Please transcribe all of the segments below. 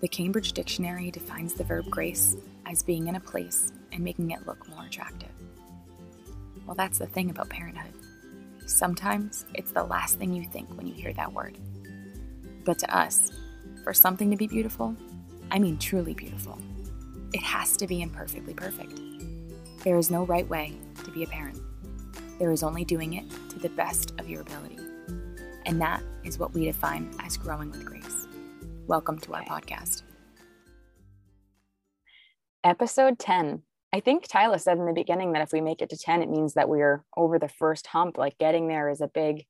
The Cambridge Dictionary defines the verb grace as being in a place and making it look more attractive. Well, that's the thing about parenthood. Sometimes it's the last thing you think when you hear that word. But to us, for something to be beautiful, I mean truly beautiful, it has to be imperfectly perfect. There is no right way to be a parent. There is only doing it to the best of your ability. And that is what we define as growing with grace. Welcome to our podcast. Episode 10. I think Tyler said in the beginning that if we make it to 10, it means that we're over the first hump. Like getting there is a big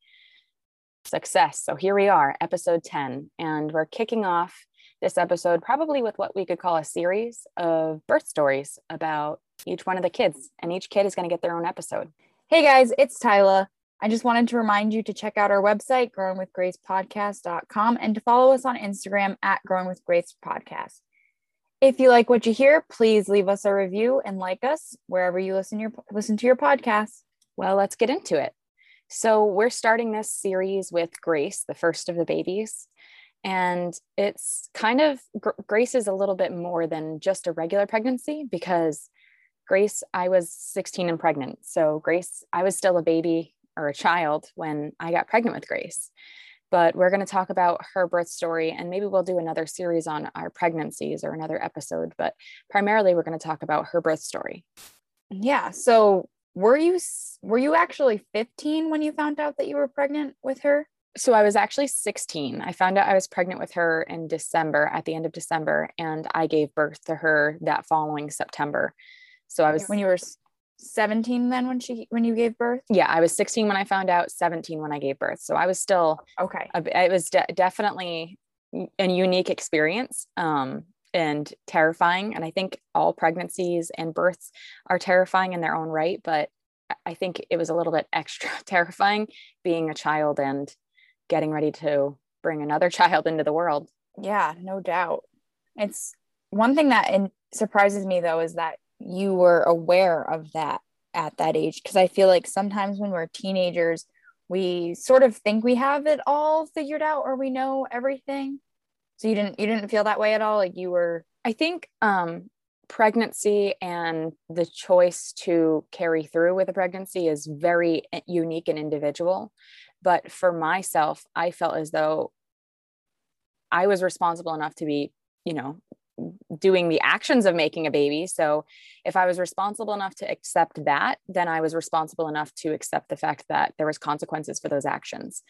success. So here we are, episode 10. And we're kicking off this episode probably with what we could call a series of birth stories about each one of the kids. And each kid is going to get their own episode. Hey guys, it's Tyla. I just wanted to remind you to check out our website, growingwithgracepodcast.com, and to follow us on Instagram at Growing with Grace Podcast. If you like what you hear, please leave us a review and like us wherever you listen your listen to your podcast. Well, let's get into it. So, we're starting this series with Grace, the first of the babies. And it's kind of Grace is a little bit more than just a regular pregnancy because Grace, I was 16 and pregnant. So, Grace, I was still a baby or a child when I got pregnant with Grace. But we're going to talk about her birth story and maybe we'll do another series on our pregnancies or another episode. But primarily, we're going to talk about her birth story. Yeah. So, were you were you actually 15 when you found out that you were pregnant with her? So I was actually 16. I found out I was pregnant with her in December, at the end of December, and I gave birth to her that following September. So I was when you were 17 then when she when you gave birth? Yeah i was 16 when i found out 17 when i gave birth. So i was still okay. a, it was de- definitely a unique experience um, and terrifying. And i think all pregnancies and births are terrifying in their own right but i think it was a little bit extra terrifying being a child and getting ready to bring another child into the world. Yeah no doubt. It's one thing that in, surprises me though is that you were aware of that at that age? Because i feel like sometimes when we're teenagers we sort of think we have it all figured out or we know everything. So you didn't you didn't feel that way at all? Like you were i think um pregnancy and the choice to carry through with a pregnancy is very eh, unique and individual. But for myself i felt as though i was responsible enough to be you know doing the actions of making a baby. So if I was responsible enough to accept that, then I was responsible enough to accept the fact that there was consequences for those actions.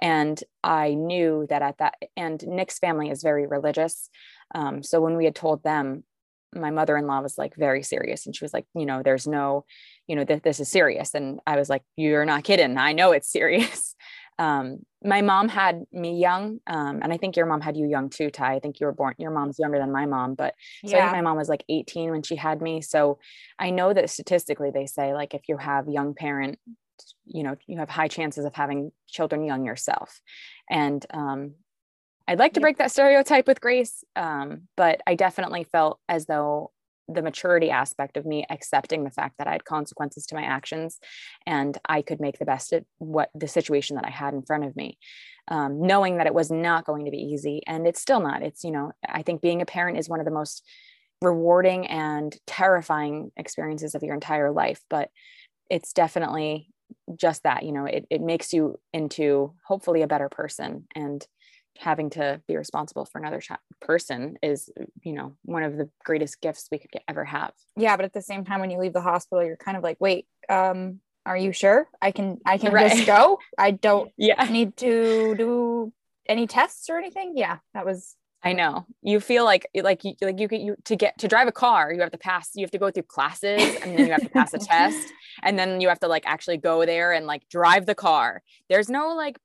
And I knew that at that and Nick's family is very religious. Um, so when we had told them, my mother-in-law was like very serious and she was like, you know, there's no, you know, th- this is serious. And I was like, you're not kidding. I know it's serious um, my mom had me young um, and i think your mom had you young too ty. I think you were born your mom's younger than my mom but so yeah. i think my mom was like 18 when she had me. So i know that statistically they say like if you have young parent you know you have high chances of having children young yourself. And um, i'd like to break that stereotype with grace um, but i definitely felt as though the maturity aspect of me accepting the fact that I had consequences to my actions and I could make the best of what the situation that I had in front of me. Um, knowing that it was not going to be easy and it's still not. It's, you know, I think being a parent is one of the most rewarding and terrifying experiences of your entire life, but it's definitely just that, you know, it, it makes you into hopefully a better person. And having to be responsible for another ch- person is you know one of the greatest gifts we could ever have yeah but at the same time when you leave the hospital you're kind of like wait um are you sure i can i can right. just go i don't yeah need to do any tests or anything yeah that was I know. You feel like like you like you get you to get to drive a car, you have to pass, you have to go through classes and then you have to pass a test and then you have to like actually go there and like drive the car. There's no like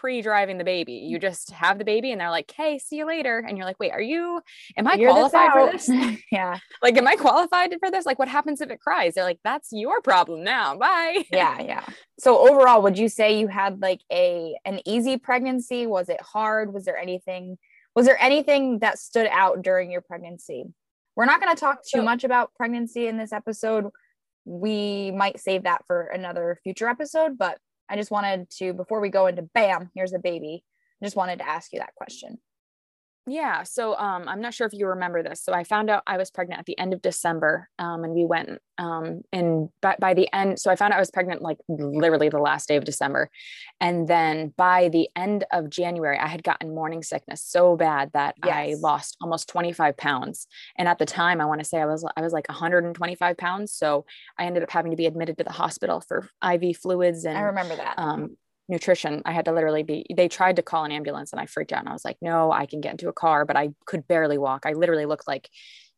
pre-driving the baby. You mm. just have the baby and they're like, "Hey, see you later." And you're like, "Wait, are you am I Figure qualified for this?" yeah. Like am I qualified for this? Like what happens if it cries? They're like, "That's your problem now. Bye." Yeah, yeah. So overall, would you say you had like a an easy pregnancy? Was it hard? Was there anything was there anything that stood out during your pregnancy? We're not going to talk too much about pregnancy in this episode. We might save that for another future episode, but I just wanted to, before we go into bam, here's a baby, I just wanted to ask you that question. Yeah. So um, I'm not sure if you remember this. So I found out I was pregnant at the end of December, um, and we went um, and by, by the end. So I found out I was pregnant like literally the last day of December, and then by the end of January, I had gotten morning sickness so bad that yes. I lost almost 25 pounds. And at the time, I want to say I was I was like 125 pounds. So I ended up having to be admitted to the hospital for IV fluids and I remember that. Um, nutrition. I had to literally be, they tried to call an ambulance and I freaked out and I was like, no, I can get into a car, but I could barely walk. I literally looked like,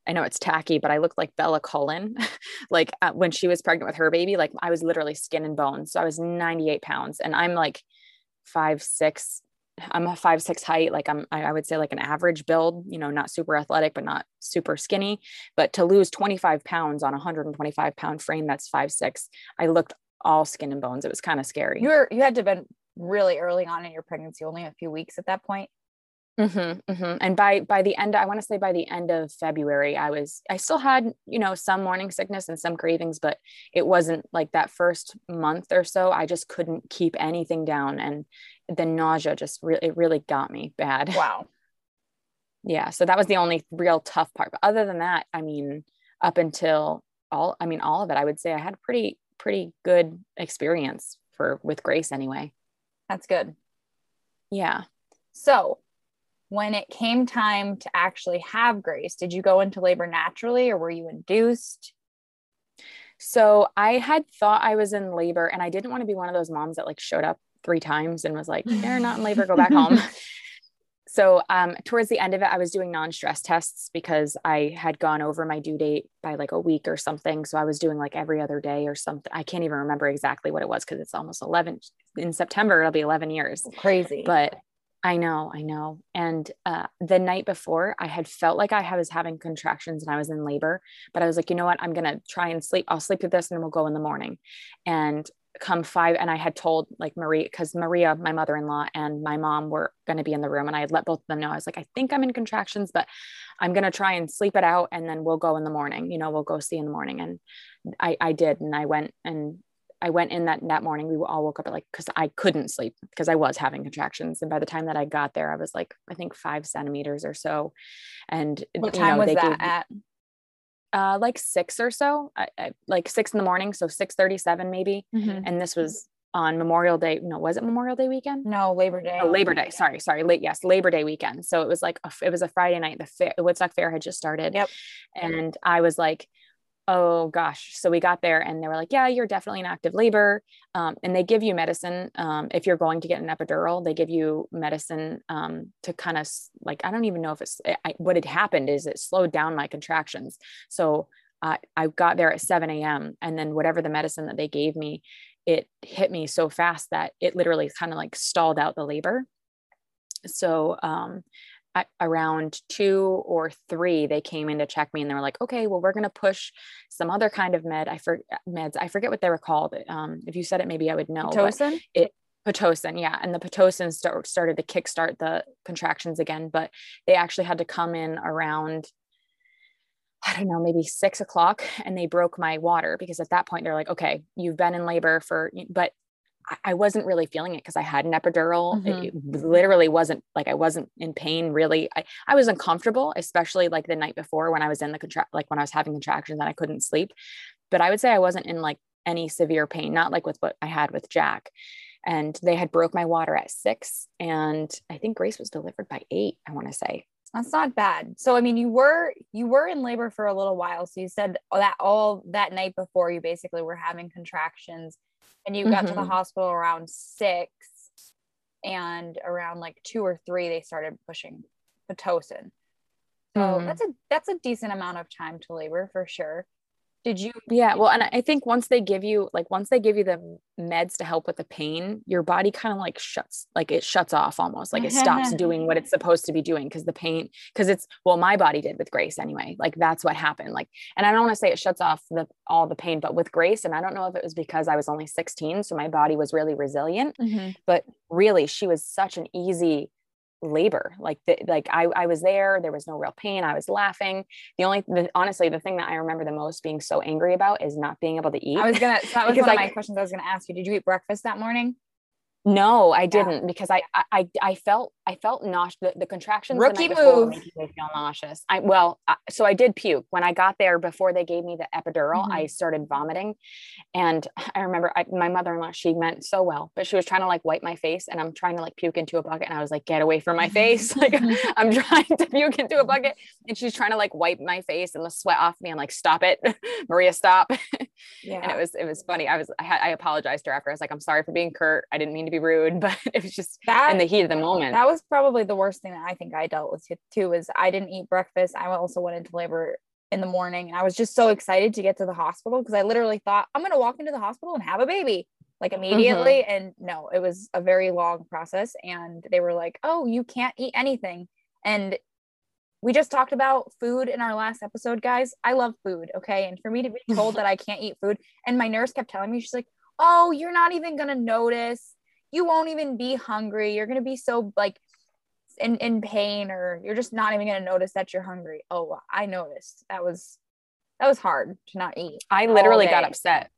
I know it's tacky, but I looked like Bella Cullen, like uh, when she was pregnant with her baby, like I was literally skin and bones. So I was 98 pounds and I'm like five, six, I'm a five, six height. Like I'm, I would say like an average build, you know, not super athletic, but not super skinny, but to lose 25 pounds on a 125 pound frame, that's five, six. I looked all skin and bones. It was kind of scary. You were you had to have been really early on in your pregnancy, only a few weeks at that point. Mm-hmm, mm-hmm. And by by the end, I want to say by the end of February, I was I still had you know some morning sickness and some cravings, but it wasn't like that first month or so. I just couldn't keep anything down, and the nausea just really it really got me bad. Wow. yeah, so that was the only real tough part. But other than that, I mean, up until all I mean all of it, I would say I had pretty pretty good experience for with Grace anyway. That's good. Yeah. So, when it came time to actually have Grace, did you go into labor naturally or were you induced? So, I had thought I was in labor and I didn't want to be one of those moms that like showed up three times and was like, "You're not in labor, go back home." so um, towards the end of it, I was doing non-stress tests because I had gone over my due date by like a week or something. So I was doing like every other day or something. I can't even remember exactly what it was because it's almost 11 in September. It'll be 11 years. Crazy. But I know, I know. And uh, the night before, I had felt like I was having contractions and I was in labor, but I was like, you know what? I'm going to try and sleep. I'll sleep through this and we'll go in the morning. And come five and i had told like marie because maria my mother-in-law and my mom were going to be in the room and i had let both of them know. I was like i think i'm in contractions but i'm going to try and sleep it out and then we'll go in the morning you know we'll go see in the morning. And i i did and i went and i went in that that morning. We all woke up at like because i couldn't sleep because i was having contractions and by the time that i got there i was like i think five centimeters or so. And what time know, was that at uh, like six or so, I, I, like six in the morning, so six thirty-seven maybe. Mm-hmm. And this was on Memorial Day. No, was it Memorial Day weekend? No, Labor Day. Oh, Labor Day. Sorry, sorry. Late, yes, Labor Day weekend. So it was like a, it was a Friday night. The, fair, the Woodstock Fair had just started. Yep. And I was like, oh gosh. So we got there and they were like yeah you're definitely in active labor. Um, and they give you medicine um, if you're going to get an epidural they give you medicine um, to kind of like i don't even know if it's I, what had happened is it slowed down my contractions. So i got there at 7 a.m and then whatever the medicine that they gave me it hit me so fast that it literally kind of like stalled out the labor. So um, around two or three, they came in to check me and they were like, okay, well, we're going to push some other kind of med. I for meds. I forget what they were called. Um, if you said it, maybe I would know. Pitocin? It, Pitocin, yeah. And the Pitocin start, started to kickstart the contractions again, but they actually had to come in around, I don't know, maybe six o'clock and they broke my water because at that point they're like, okay, you've been in labor for, but I wasn't really feeling it because I had an epidural. Mm-hmm. It literally wasn't like I wasn't in pain really. I, I was uncomfortable, especially like the night before when I was in the contract, like when I was having contractions and I couldn't sleep. But I would say I wasn't in like any severe pain, not like with what I had with Jack. And they had broke my water at six. And I think Grace was delivered by eight, I want to say. That's not bad. So I mean you were you were in labor for a little while. So you said that all that night before you basically were having contractions and you got mm-hmm. to the mm-hmm. hospital around six and around like two or three they started pushing pitocin so mm. that's a that's a decent amount of time to labor for sure did you yeah well and i think once they give you like once they give you the meds to help with the pain your body kind of like shuts like it shuts off almost like it stops doing what it's supposed to be doing because the pain because it's well my body did with grace anyway like that's what happened like and i don't want to say it shuts off the all the pain but with grace and i don't know if it was because i was only 16 so my body was really resilient mm-hmm. but really she was such an easy labor like the, like I, I was there there was no real pain i was laughing. The only the, honestly the thing that i remember the most being so angry about is not being able to eat. i was gonna that was one of my questions i was gonna ask you. Did you eat breakfast that morning? No i didn't yeah. because I, I i felt I felt nauseous. The, the contractions Rookie the move. making me feel nauseous. I well, I, so I did puke when I got there before they gave me the epidural. I mm-hmm. started vomiting, and I remember I, my mother-in-law. She meant so well, but she was trying to like wipe my face, and I'm trying to like puke into a bucket, and I was like, "Get away from my mm-hmm. face!" like I'm trying to puke into a bucket, and she's trying to like wipe my face and the sweat off me. I'm like, "Stop it, Maria, stop!" yeah. and it was it was funny. I was I, had, I apologized to her after. I was like, "I'm sorry for being curt. I didn't mean to be rude, but it was just that in the heat of the moment." that was probably the worst thing that I think I dealt with too was I didn't eat breakfast. I also went into labor in the morning and I was just so excited to get to the hospital because I literally thought I'm going to walk into the hospital and have a baby like immediately mm-hmm. and no, it was a very long process and they were like, "Oh, you can't eat anything." And we just talked about food in our last episode, guys. I love food, okay? And for me to be told that I can't eat food and my nurse kept telling me she's like, "Oh, you're not even going to notice. You won't even be hungry. You're going to be so like in, in pain or you're just not even going to notice that you're hungry. Oh, I noticed. That was that was hard to not eat. I literally got upset.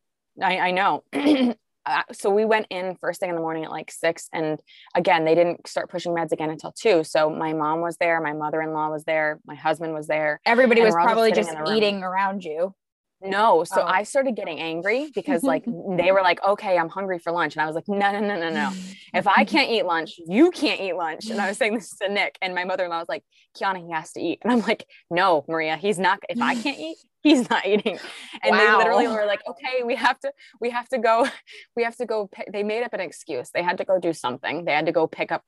I, I know. Uh, so we went in first thing in the morning at like six, and again, they didn't start pushing meds again until two. So my mom was there, my mother-in-law was there, my husband was there. Everybody was just probably just room. eating around you. No, so Oh. I started getting angry because like they were like, "Okay, I'm hungry for lunch," and I was like, "No, no, no, no, no. If I can't eat lunch, you can't eat lunch." And I was saying this to Nick, and my mother-in-law was like, "Kiana, he has to eat," and I'm like, "No, Maria, he's not. If I can't eat, he's not eating." And they Wow. literally were like, "Okay, we have to, we have to go, we have to go." Pick. They made up an excuse. They had to go do something. They had to go pick up.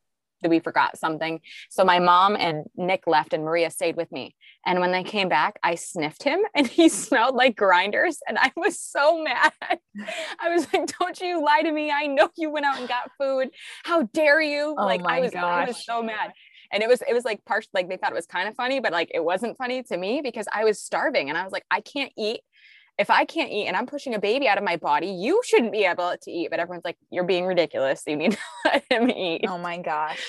That we forgot something. So my mom and Nick left, and Maria stayed with me. And when they came back, I sniffed him and he smelled like grinders. And I was so mad. I was like, Don't you lie to me. I know you went out and got food. How dare you? Oh like I was I was so mad. And it was it was like partial like they thought it was kind of funny, but like it wasn't funny to me because I was starving and I was like, I can't eat. If I can't eat and I'm pushing a baby out of my body, you shouldn't be able to eat. But everyone's like, You're being ridiculous. You need to let him eat. Oh my gosh.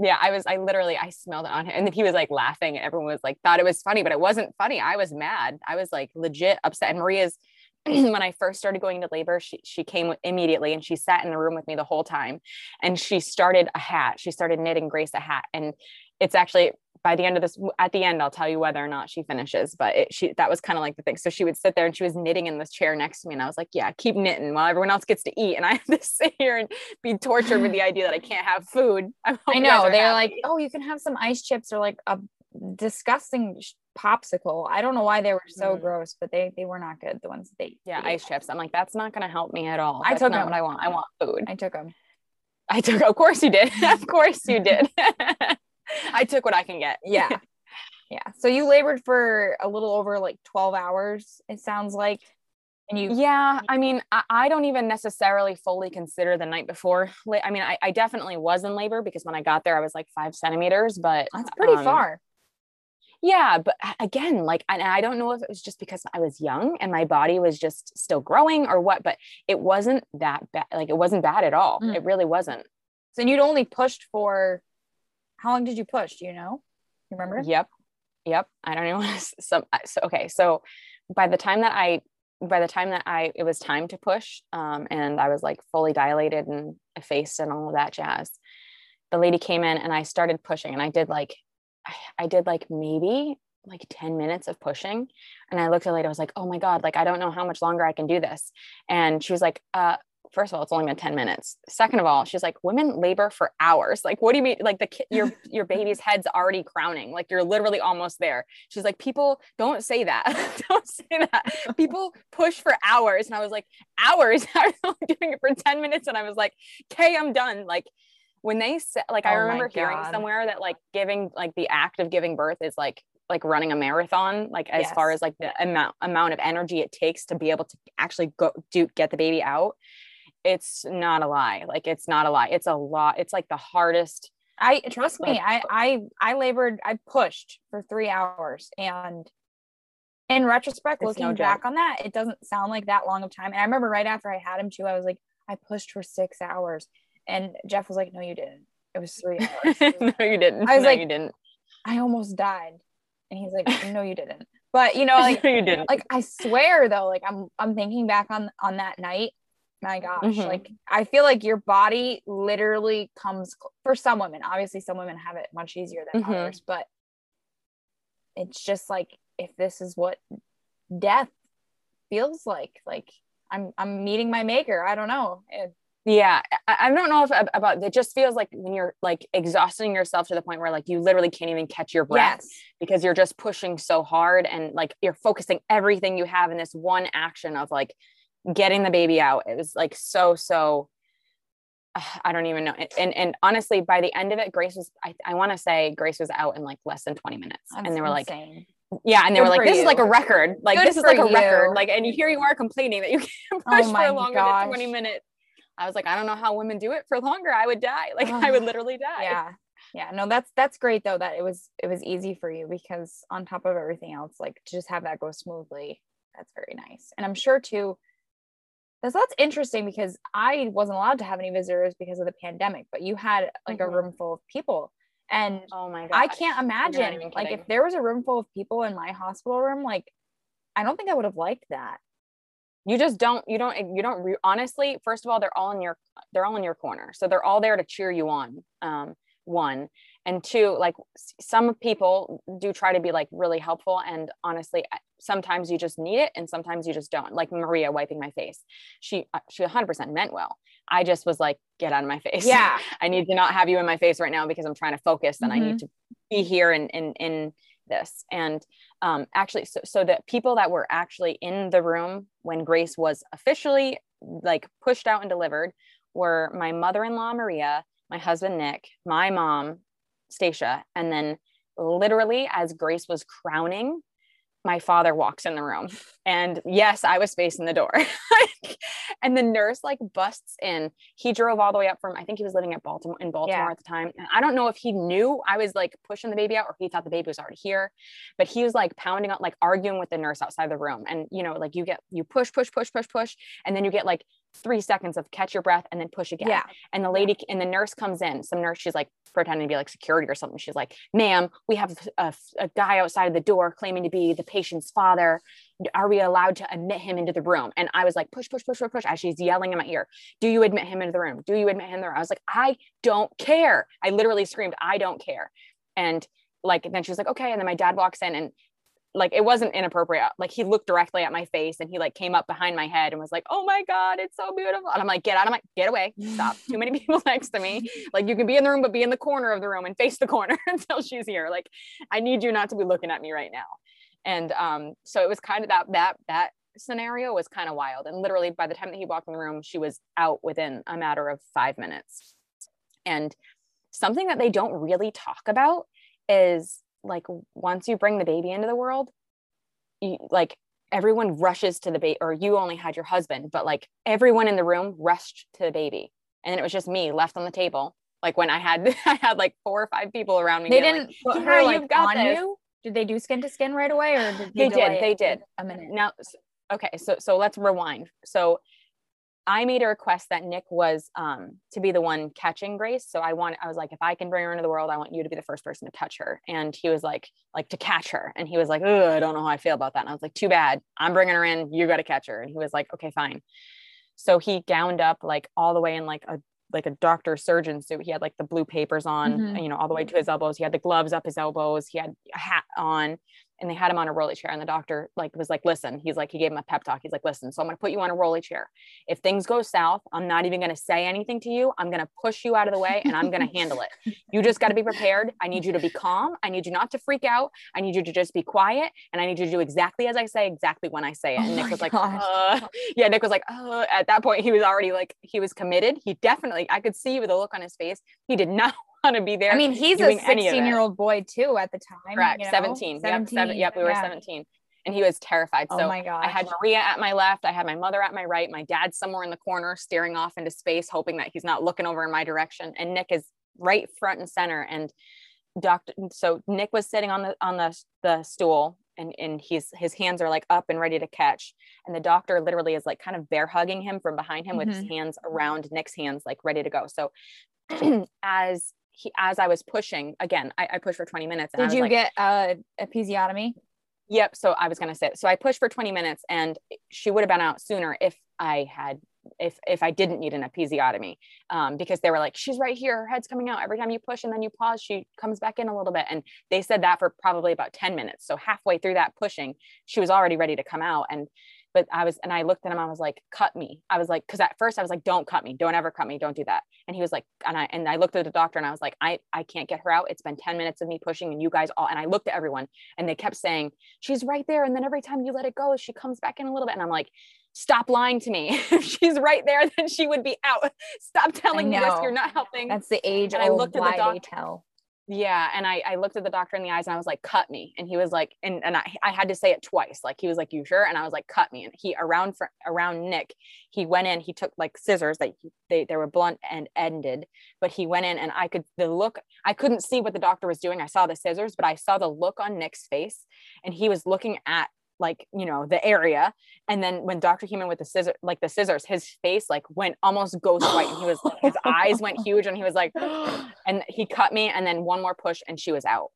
yeah i was i literally i smelled it on him. And then he was like laughing and everyone was like thought it was funny but it wasn't funny. I was mad. I was like legit upset. And maria's when i first started going into labor she, she came immediately and she sat in the room with me the whole time. And she started a hat. She started knitting grace a hat. And it's actually by the end of this at the end i'll tell you whether or not she finishes but it, she that was kind of like the thing so she would sit there and she was knitting in this chair next to me and i was like yeah keep knitting while everyone else gets to eat and i have to sit here and be tortured with the idea that i can't have food I, I know. They're happy. like, "Oh, you can have some ice chips or like a disgusting popsicle." I don't know why they were so Mhm. gross, but they they were not good. The ones they Yeah, they- ice chips. I'm like, that's not going to help me at all. I took not them. what I want. I want food. I took them. I took, of course you did. of course you did. I took what I can get. Yeah. yeah. So you labored for a little over like 12 hours, it sounds like. And you Yeah. I mean, I, I don't even necessarily fully consider the night before. I mean, I, I definitely was in labor because when I got there, I was like five centimeters, but that's pretty um, far. Yeah, but again, like, and I don't know if it was just because I was young and my body was just still growing or what, but it wasn't that bad. Like, it wasn't bad at all. Mm. It really wasn't. So you'd only pushed for how long did you push? Do you know? You remember? Yep. Yep. I don't even want some so okay. So by the time that I by the time that I it was time to push, um, and I was like fully dilated and effaced and all of that jazz, the lady came in and I started pushing and I did like I, I did like maybe like 10 minutes of pushing. And I looked at the lady, I was like, oh my God, like I don't know how much longer I can do this. And she was like, uh, first of all, it's only been 10 minutes. Second of all, she's like, women labor for hours. Like, what do you mean? Like the kid, your, your baby's head's already crowning. Like you're literally almost there. She's like, people don't say that. don't say that. People push for hours. And I was like, hours? I was only doing it for 10 minutes. And I was like, okay, I'm done. Like when they said, like, I Oh remember hearing somewhere that like giving, like the act of giving birth is like, like running a marathon, like as far as like the amount amount of energy it takes to be able to actually go do get the baby out it's not a lie like it's not a lie it's a lot it's like the hardest I trust me, I I I labored, I pushed for three hours. And in retrospect, It's looking no back on that, it doesn't sound like that long of time. And I remember right after I had him too, I was like, I pushed for six hours. And Jeff was like, No, you didn't. It was three hours. no you didn't I was no, like- you didn't I almost died. And he's like, No, you didn't. But you know, like no you didn't like I swear though, like I'm I'm thinking back on on that night my gosh Mhm. like i feel like your body literally comes for some women obviously some women have it much easier than Mhm. others but it's just like if this is what death feels like like i'm i'm meeting my maker i don't know It- Yeah, I, I don't know if about it just feels like when you're like exhausting yourself to the point where like you literally can't even catch your breath yes because you're just pushing so hard and like you're focusing everything you have in this one action of like getting the baby out. It was like so so I don't even know. And and honestly, by the end of it, Grace was I, I want to say Grace was out in like less than 20 minutes. and they were like, yeah, and they Good were like, for this is like a record. Like Good this is like for a record. Like, and here you are complaining that you can't Oh push for my longer than 20 minutes. I was like, I don't know how women do it for longer. I would die. Like I would literally die. yeah yeah no that's that's great though that it was it was easy for you because on top of everything else like to just have that go smoothly that's very nice and i'm sure too that's that's interesting because i wasn't allowed to have any visitors because of the pandemic but you had like Mhm. a room full of people. And Oh my god. i can't imagine like if there was a room full of people in my hospital room like i don't think i would have liked that. You just don't you don't you don't re- honestly first of all they're all in your they're all in your corner. So they're all there to cheer you on um one and two like some people do try to be like really helpful and honestly sometimes you just need it and sometimes you just don't. Like maria wiping my face she uh, she 100% meant well. I just was like get out of my face. Yeah. I need to not have you in my face right now because I'm trying to focus and I need to be here in in in this. And um actually so so the people that were actually in the room when Grace was officially like pushed out and delivered were my mother-in-law Maria, my husband Nick, my mom Stacia, and then literally as Grace was crowning my father walks in the room. And yes i was facing the door. And the nurse like busts in. He drove all the way up from i think he was living at baltimore in baltimore Yeah. at the time. And i don't know if he knew i was like pushing the baby out or he thought the baby was already here but he was like pounding on like arguing with the nurse outside the room. And you know like you get you push push push push push and then you get like three seconds of catch your breath and then push again. Yeah. And the lady and the nurse comes in. Some nurse she's like pretending to be like security or something. She's like ma'am we have a, a guy outside of the door claiming to be the patient's father. Are we allowed to admit him into the room? And i was like push push push push push. As she's yelling in my ear do you admit him into the room? Do you admit him there? I was like i don't care. I literally screamed i don't care. And like then she was like okay. And then my dad walks in and like it wasn't inappropriate. Like he looked directly at my face and he like came up behind my head and was like oh my god it's so beautiful. And i'm like get out of my get away. Stop. Too many people next to me. Like you can be in the room but be in the corner of the room and face the corner until she's here. Like i need you not to be looking at me right now. And um so it was kind of that that that scenario was kind of wild. And literally by the time that he walked in the room she was out within a matter of five minutes. And something that they don't really talk about is like once you bring the baby into the world you, like everyone rushes to the baby or you only had your husband but like everyone in the room rushed to the baby. And then it was just me left on the table. Like when i had i had like four or five people around me they didn't like, put her like on this." you? Did they do skin to skin right away or did They did, they did. a minute? Now okay so so let's rewind. So i made a request that nick was um to be the one catching grace. So i want i was like if i can bring her into the world i want you to be the first person to touch her. And he was like like to catch her. And he was like Ugh, i don't know how i feel about that. And i was like too bad. I'm bringing her in. You got to catch her. And he was like okay fine. So he gowned up like all the way in like a like a doctor surgeon suit. He had like the blue papers on Mhm. you know all the way to his elbows. He had the gloves up his elbows. He had a hat on and they had him on a rolly chair and the doctor like was like listen he's like he gave him a pep talk he's like listen so i'm going to put you on a rolly chair. If things go south i'm not even going to say anything to you. I'm going to push you out of the way and i'm going to handle it. You just got to be prepared. I need you to be calm. I need you not to freak out. I need you to just be quiet and i need you to do exactly as i say exactly when i say it. Oh and nick was like uh, yeah nick was like uh, at that point he was already like he was committed. He definitely i could see with the look on his face he did not to be there I mean, he's a doing any 16 year old boy too at the time. correct you know? 17 yep seven, yep we were yeah. 17 and he was terrified Oh so my gosh. I had Maria at my left. I had my mother at my right. My dad somewhere in the corner, staring off into space, hoping that he's not looking over in my direction. And Nick is right front and center. And Doctor, so Nick was sitting on the on the the stool, and and he's his hands are like up and ready to catch. And the doctor literally is like kind of bear hugging him from behind him with his mm-hmm. hands around Nick's hands, like ready to go. So as he as I was pushing again, I, I pushed for 20 minutes. Did you like, get uh, episiotomy? Yep. So I was going to say, so I pushed for 20 minutes and she would have been out sooner if I had if if I didn't need an episiotomy um, because they were like she's right here her head's coming out every time you push and then you pause she comes back in a little bit and they said that for probably about 10 minutes so halfway through that pushing she was already ready to come out and but I was, and I looked at him, I was like, cut me. I was like, cause at first I was like, don't cut me. Don't ever cut me. Don't do that. And he was like, and I, and I looked at the doctor and I was like, I, I can't get her out. It's been 10 minutes of me pushing and you guys all, and I looked at everyone and they kept saying, she's right there. And then every time you let it go, she comes back in a little bit. And I'm like, stop lying to me. if she's right there, then she would be out. Stop telling me this. You're not helping. That's the age. And I looked at the doctor. Tell yeah and I, I looked at the doctor in the eyes and i was like cut me and he was like and, and I, I had to say it twice like he was like you sure? And i was like cut me and he around for around nick he went in he took like scissors that they, they were blunt and ended but he went in and i could the look i couldn't see what the doctor was doing. I saw the scissors but i saw the look on nick's face and he was looking at like you know the area. And then when dr Heumann with the scissor like the scissors his face like went almost ghost white. And he was his eyes went huge and he was like and he cut me and then one more push and she was out.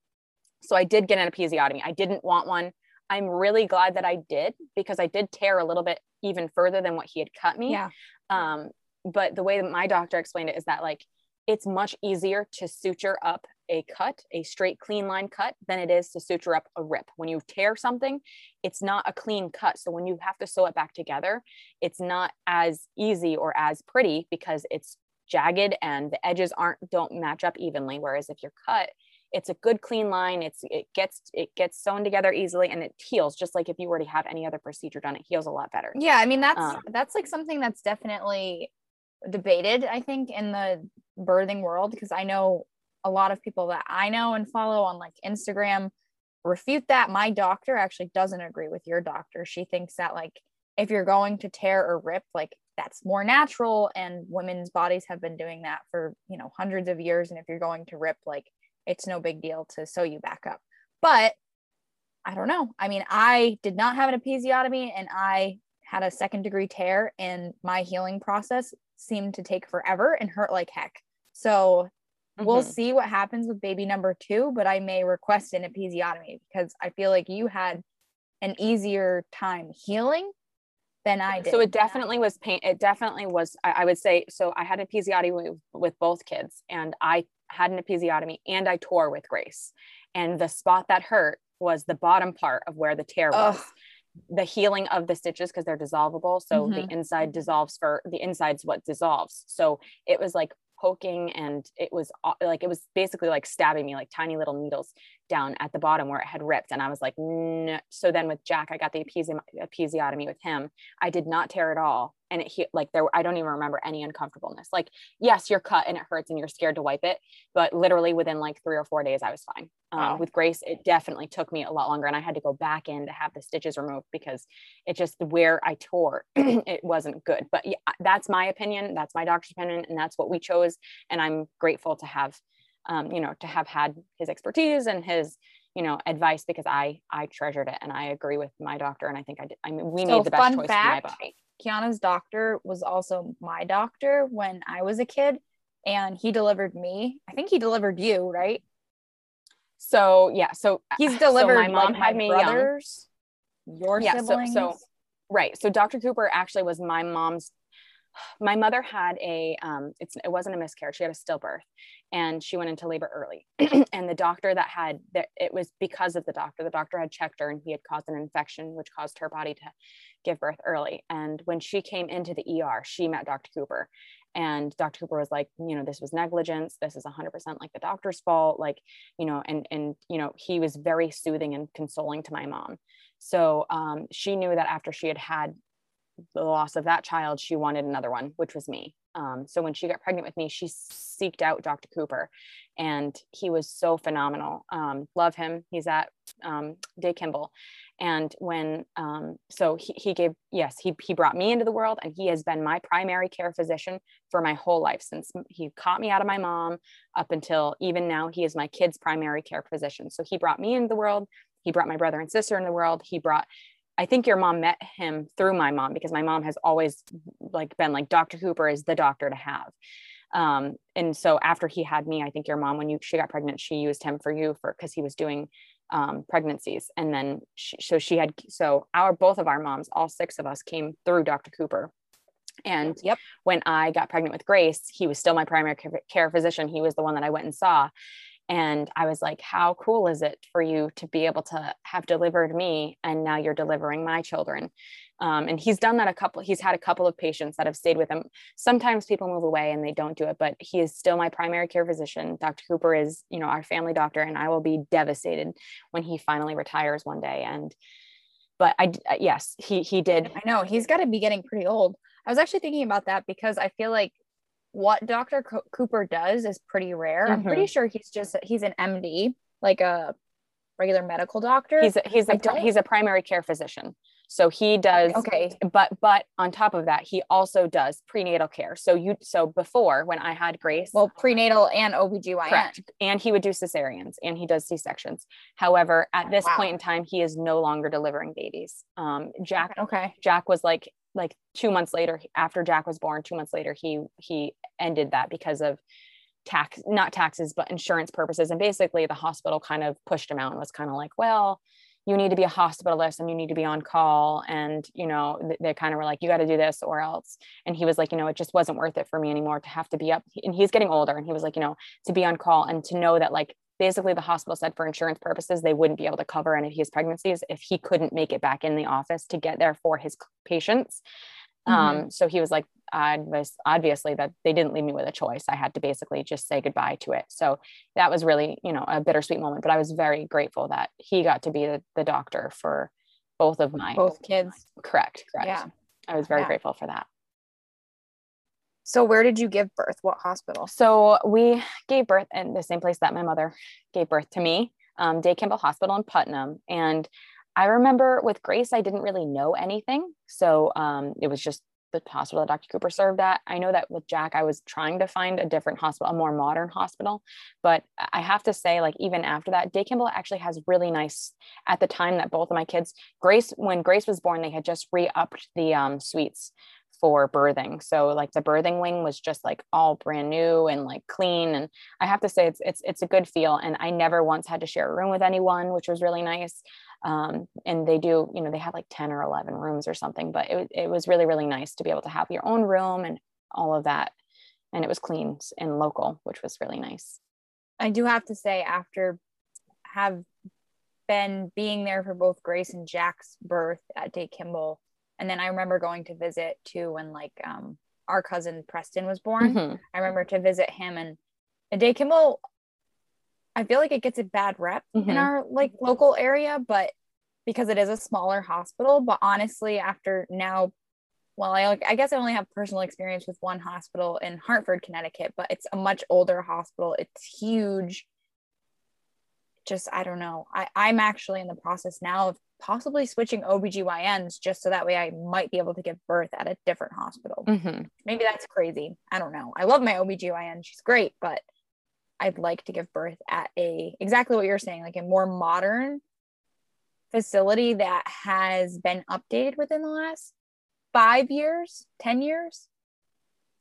So i did get an episiotomy. I didn't want one. I'm really glad that i did because i did tear a little bit even further than what he had cut me. Yeah. Um but the way that my doctor explained it is that like it's much easier to suture up a cut, a straight clean line cut, than it is to suture up a rip. When you tear something, it's not a clean cut. So when you have to sew it back together, it's not as easy or as pretty because it's jagged and the edges aren't don't match up evenly. Whereas if you're cut, it's a good clean line. It's it gets it gets sewn together easily and it heals just like if you were to have any other procedure done, it heals a lot better. Yeah, I mean that's um, that's like something that's definitely debated, I think, in the birthing world because I know a lot of people that I know and follow on like Instagram refute that. My doctor actually doesn't agree with your doctor. She thinks that like if you're going to tear or rip, like that's more natural and women's bodies have been doing that for, you know, hundreds of years and if you're going to rip like it's no big deal to sew you back up. But I don't know. I mean, I did not have an episiotomy and I had a second degree tear and my healing process seemed to take forever and hurt like heck. So mm-hmm. we'll see what happens with baby number two, but I may request an episiotomy because I feel like you had an easier time healing than I did. So it definitely was pain. It definitely was, I, I would say, so I had an episiotomy with, with both kids and I had an episiotomy and I tore with Grace. And the spot that hurt was the bottom part of where the tear was. Ugh the healing of the stitches because they're dissolvable so mm-hmm. the inside dissolves for the inside's what dissolves so it was like poking and it was like it was basically like stabbing me like tiny little needles down at the bottom where it had ripped and i was like no. so then with jack i got the episiotomy with him i did not tear at all and it he, like there i don't even remember any uncomfortableness. Like yes you're cut and it hurts and you're scared to wipe it but literally within like three or four days i was fine. Um, wow. with grace it definitely took me a lot longer and i had to go back in to have the stitches removed because it just where i tore it wasn't good. But yeah, that's my opinion that's my doctor's opinion and that's what we chose and i'm grateful to have um, you know to have had his expertise and his you know advice because i i treasured it and i agree with my doctor and i think i did i mean we so made the best choice fact, for my body Kiana's doctor was also my doctor when I was a kid, and he delivered me. I think he delivered you, right? So yeah, so uh, he's delivered. So my mom like had me brothers, young. your yeah, siblings. So, so right. So Dr. Cooper actually was my mom's. My mother had a um, it's it wasn't a miscarriage. She had a stillbirth, and she went into labor early. and the doctor that had that it was because of the doctor. The doctor had checked her, and he had caused an infection, which caused her body to give birth early. And when she came into the ER, she met Dr. Cooper. And Dr. Cooper was like, you know, this was negligence. This is 100% like the doctor's fault. Like, you know, and, and, you know, he was very soothing and consoling to my mom. So um, she knew that after she had had the loss of that child, she wanted another one, which was me. Um, so when she got pregnant with me, she seeked out Dr. Cooper, and he was so phenomenal. Um, love him. He's at um, Day Kimball, and when um, so he, he gave yes he he brought me into the world, and he has been my primary care physician for my whole life since he caught me out of my mom up until even now. He is my kid's primary care physician. So he brought me into the world. He brought my brother and sister in the world. He brought I think your mom met him through my mom because my mom has always like been like Dr. Cooper is the doctor to have. Um, and so after he had me, I think your mom, when you she got pregnant, she used him for you for because he was doing um, pregnancies. And then she, so she had so our both of our moms, all six of us came through Dr. Cooper. And Yep. when I got pregnant with Grace, he was still my primary care physician. He was the one that I went and saw. And I was like, how cool is it for you to be able to have delivered me and now you're delivering my children? Um, and he's done that a couple, he's had a couple of patients that have stayed with him. Sometimes people move away and they don't do it, but he is still my primary care physician. Dr. Cooper is, you know, our family doctor, and I will be devastated when he finally retires one day. And, but I, uh, yes, he, he did. I know he's got to be getting pretty old. I was actually thinking about that because I feel like what Dr. Co- Cooper does is pretty rare. I'm pretty sure he's just he's an MD, like a regular medical doctor. He's a, he's a, he's a primary care physician. So he does okay. but but on top of that he also does prenatal care so you so before when i had grace Well, prenatal and OBGYN. correct and he would do cesareans and he does c-sections however at this Wow. point in time he is no longer delivering babies um jack Okay. jack was like like two months later after jack was born two months later he he ended that because of tax not taxes but insurance purposes. And basically the hospital kind of pushed him out and was kind of like well you need to be a hospitalist and you need to be on call. And you know th- they kind of were like you got to do this or else. And he was like you know it just wasn't worth it for me anymore to have to be up. And he's getting older and he was like you know to be on call and to know that like basically the hospital said for insurance purposes they wouldn't be able to cover any of his pregnancies if he couldn't make it back in the office to get there for his patients. Um so he was like i was obviously that they didn't leave me with a choice i had to basically just say goodbye to it so that was really you know a bittersweet moment but i was very grateful that he got to be the, the doctor for both of my Both kids. correct correct Yeah. i was very Yeah. grateful for that So where did you give birth? What hospital? so we gave birth in the same place that my mother gave birth to me um, day kimball hospital in putnam and i remember with grace i didn't really know anything so um, it was just the hospital that dr cooper served at. I know that with jack i was trying to find a different hospital a more modern hospital but i have to say like even after that day kimball actually has really nice at the time that both of my kids grace when grace was born they had just re-upped the um, suites for birthing. So like the birthing wing was just like all brand new and like clean. And I have to say it's it's it's a good feel. And I never once had to share a room with anyone, which was really nice. Um, and they do, you know, they have like 10 or 11 rooms or something, but it, it was really, really nice to be able to have your own room and all of that. And it was clean and local, which was really nice. I do have to say, after have been being there for both Grace and Jack's birth at Day Kimball, and then I remember going to visit too when like um our cousin Preston was born. Mhm. I remember to visit him and, and Day Kimball. I feel like it gets a bad rep Mhm. in our like local area, but because it is a smaller hospital. But honestly, after now, well, I I guess I only have personal experience with one hospital in Hartford, Connecticut, but it's a much older hospital. It's huge. Just I don't know. I I'm actually in the process now of possibly switching OBGYNs just so that way I might be able to give birth at a different hospital Mhm. maybe that's crazy. I don't know. I love my OBGYN. She's great, but I'd like to give birth at a exactly what you're saying, like a more modern facility that has been updated within the last five years, 10 years.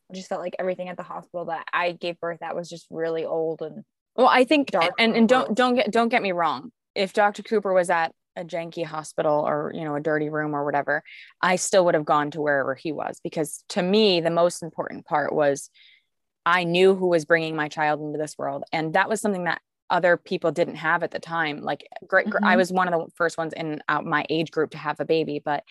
I just felt like everything at the hospital that I gave birth at was just really old and Well, I think, Dark and, and don't don't get don't get me wrong. If Dr. Cooper was at a janky hospital or you know a dirty room or whatever, I still would have gone to wherever he was because to me the most important part was I knew who was bringing my child into this world, and that was something that other people didn't have at the time. Like, great, gr- I was one of the first ones in uh, my age group to have a baby, but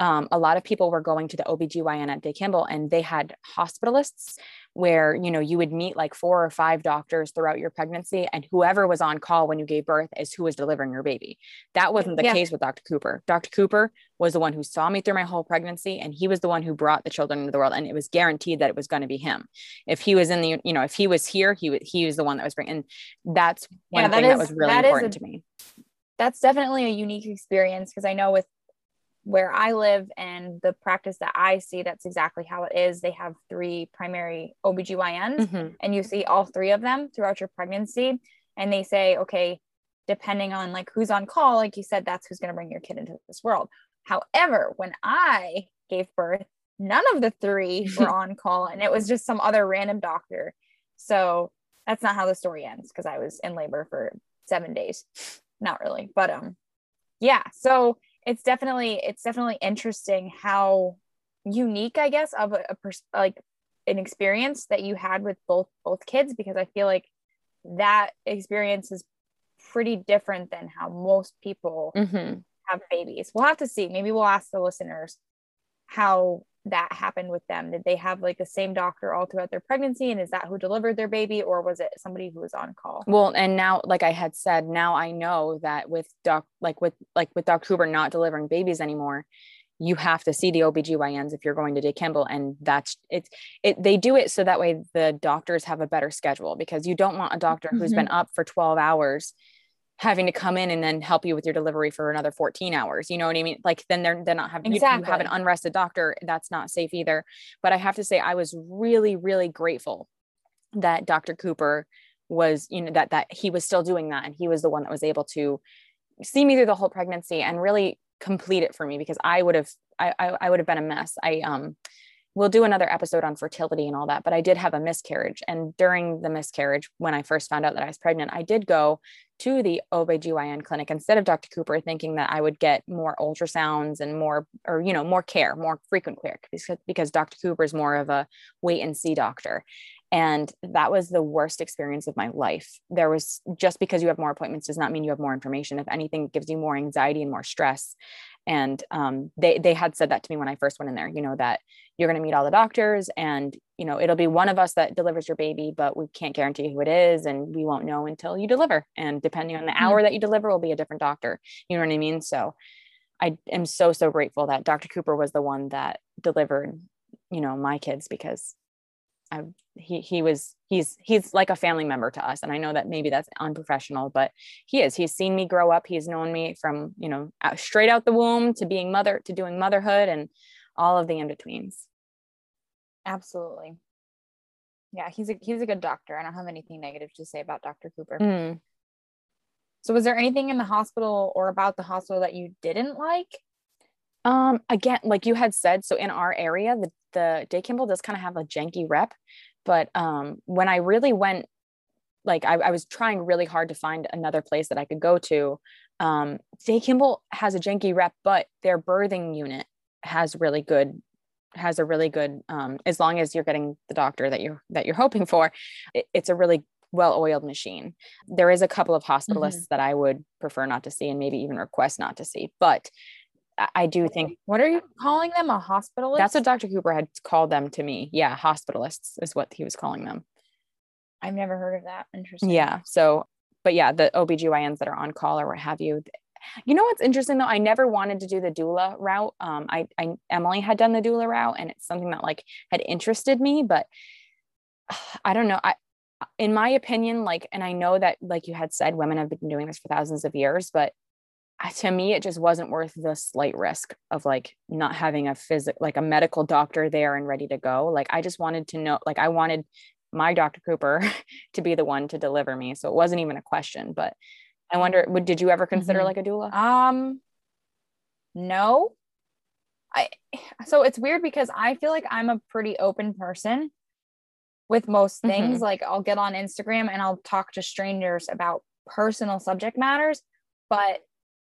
um, a lot of people were going to the OBGYN at Day Kimball and they had hospitalists where, you know, you would meet like four or five doctors throughout your pregnancy and whoever was on call when you gave birth is who was delivering your baby. That wasn't the Yeah. case with Dr. Cooper. Dr. Cooper was the one who saw me through my whole pregnancy and he was the one who brought the children into the world and it was guaranteed that it was going to be him. If he was in the, you know, if he was here, he was, he was the one that was bringing, and that's one Yeah, that thing that is- was really important a- to me. that's definitely a unique experience because I know with where I live and the practice that I see, that's exactly how it is. They have three primary OBGYNs Mhm. and you see all three of them throughout your pregnancy. And they say, okay, depending on like who's on call, like you said, that's who's going to bring your kid into this world. However, when I gave birth, none of the three were on call and it was just some other random doctor. So that's not how the story ends because I was in labor for seven days. Not really, but um, yeah. So it's definitely it's definitely interesting how unique, I guess, of a, a pers- like an experience that you had with both both kids because I feel like that experience is pretty different than how most people Mm-hmm. have babies. We'll have to see. Maybe we'll ask the listeners how that happened with them. Did they have like the same doctor all throughout their pregnancy? And is that who delivered their baby, or was it somebody who was on call? Well, and now, like I had said, now I know that with doc, like with like with Dr. Cooper not delivering babies anymore, you have to see the OBGYNs if you're going to Day Kimball. And that's it's it they do it so that way the doctors have a better schedule because you don't want a doctor who's mm-hmm. been up for 12 hours having to come in and then help you with your delivery for another 14 hours. You know what I mean? Like then they're they're not having you- you, have an unrested doctor. That's not safe either. But I have to say I was really, really grateful that Dr. Cooper was, you know, that that he was still doing that and he was the one that was able to see me through the whole pregnancy and really complete it for me because I would have I I, I would have been a mess. I um we'll do another episode on fertility and all that, but I did have a miscarriage. And during the miscarriage, when I first found out that I was pregnant, I did go to the OBGYN clinic instead of Dr. Cooper, thinking that I would get more ultrasounds and more, or, you know, more care, more frequent care, because, because Dr. Cooper is more of a wait and see doctor. And that was the worst experience of my life. There was just because you have more appointments does not mean you have more information. If anything, it gives you more anxiety and more stress. And um, they they had said that to me when I first went in there. You know that you're going to meet all the doctors, and you know it'll be one of us that delivers your baby, but we can't guarantee who it is, and we won't know until you deliver. And depending on the hour that you deliver, will be a different doctor. You know what I mean? So I am so so grateful that Dr. Cooper was the one that delivered, you know, my kids because I he he was he's he's like a family member to us and I know that maybe that's unprofessional but he is he's seen me grow up he's known me from you know out, straight out the womb to being mother to doing motherhood and all of the in-betweens Absolutely. Yeah, he's a he's a good doctor. I don't have anything negative to say about Dr. Cooper. Mm. So was there anything in the hospital or about the hospital that you didn't like? Um, again, like you had said, so in our area, the, the Day Kimball does kind of have a janky rep, but um, when I really went, like I, I was trying really hard to find another place that I could go to. Um, Day Kimball has a janky rep, but their birthing unit has really good has a really good um, as long as you're getting the doctor that you're that you're hoping for it, it's a really well-oiled machine there is a couple of hospitalists that i would prefer not to see and maybe even request not to see but I- do think What are you calling them? A hospitalist? that's what Dr. Cooper had called them to me. Yeah, hospitalists is what he was calling them. I've never heard of that. Interesting. Yeah. So, but yeah, the OBGYNs that are on call or what have you. You know what's interesting though? I never wanted to do the doula route. Um, I, I Emily had done the doula route and it's something that like had interested me, but I don't know. I in my opinion, like, and I know that like you had said, women have been doing this for thousands of years, but to me it just wasn't worth the slight risk of like not having a physic like a medical doctor there and ready to go like i just wanted to know like i wanted my dr cooper to be the one to deliver me so it wasn't even a question but i wonder would did you ever consider Mhm. like a doula Um no. I so it's weird because I feel like I'm a pretty open person with most things. Like I'll get on Instagram and I'll talk to strangers about personal subject matters, but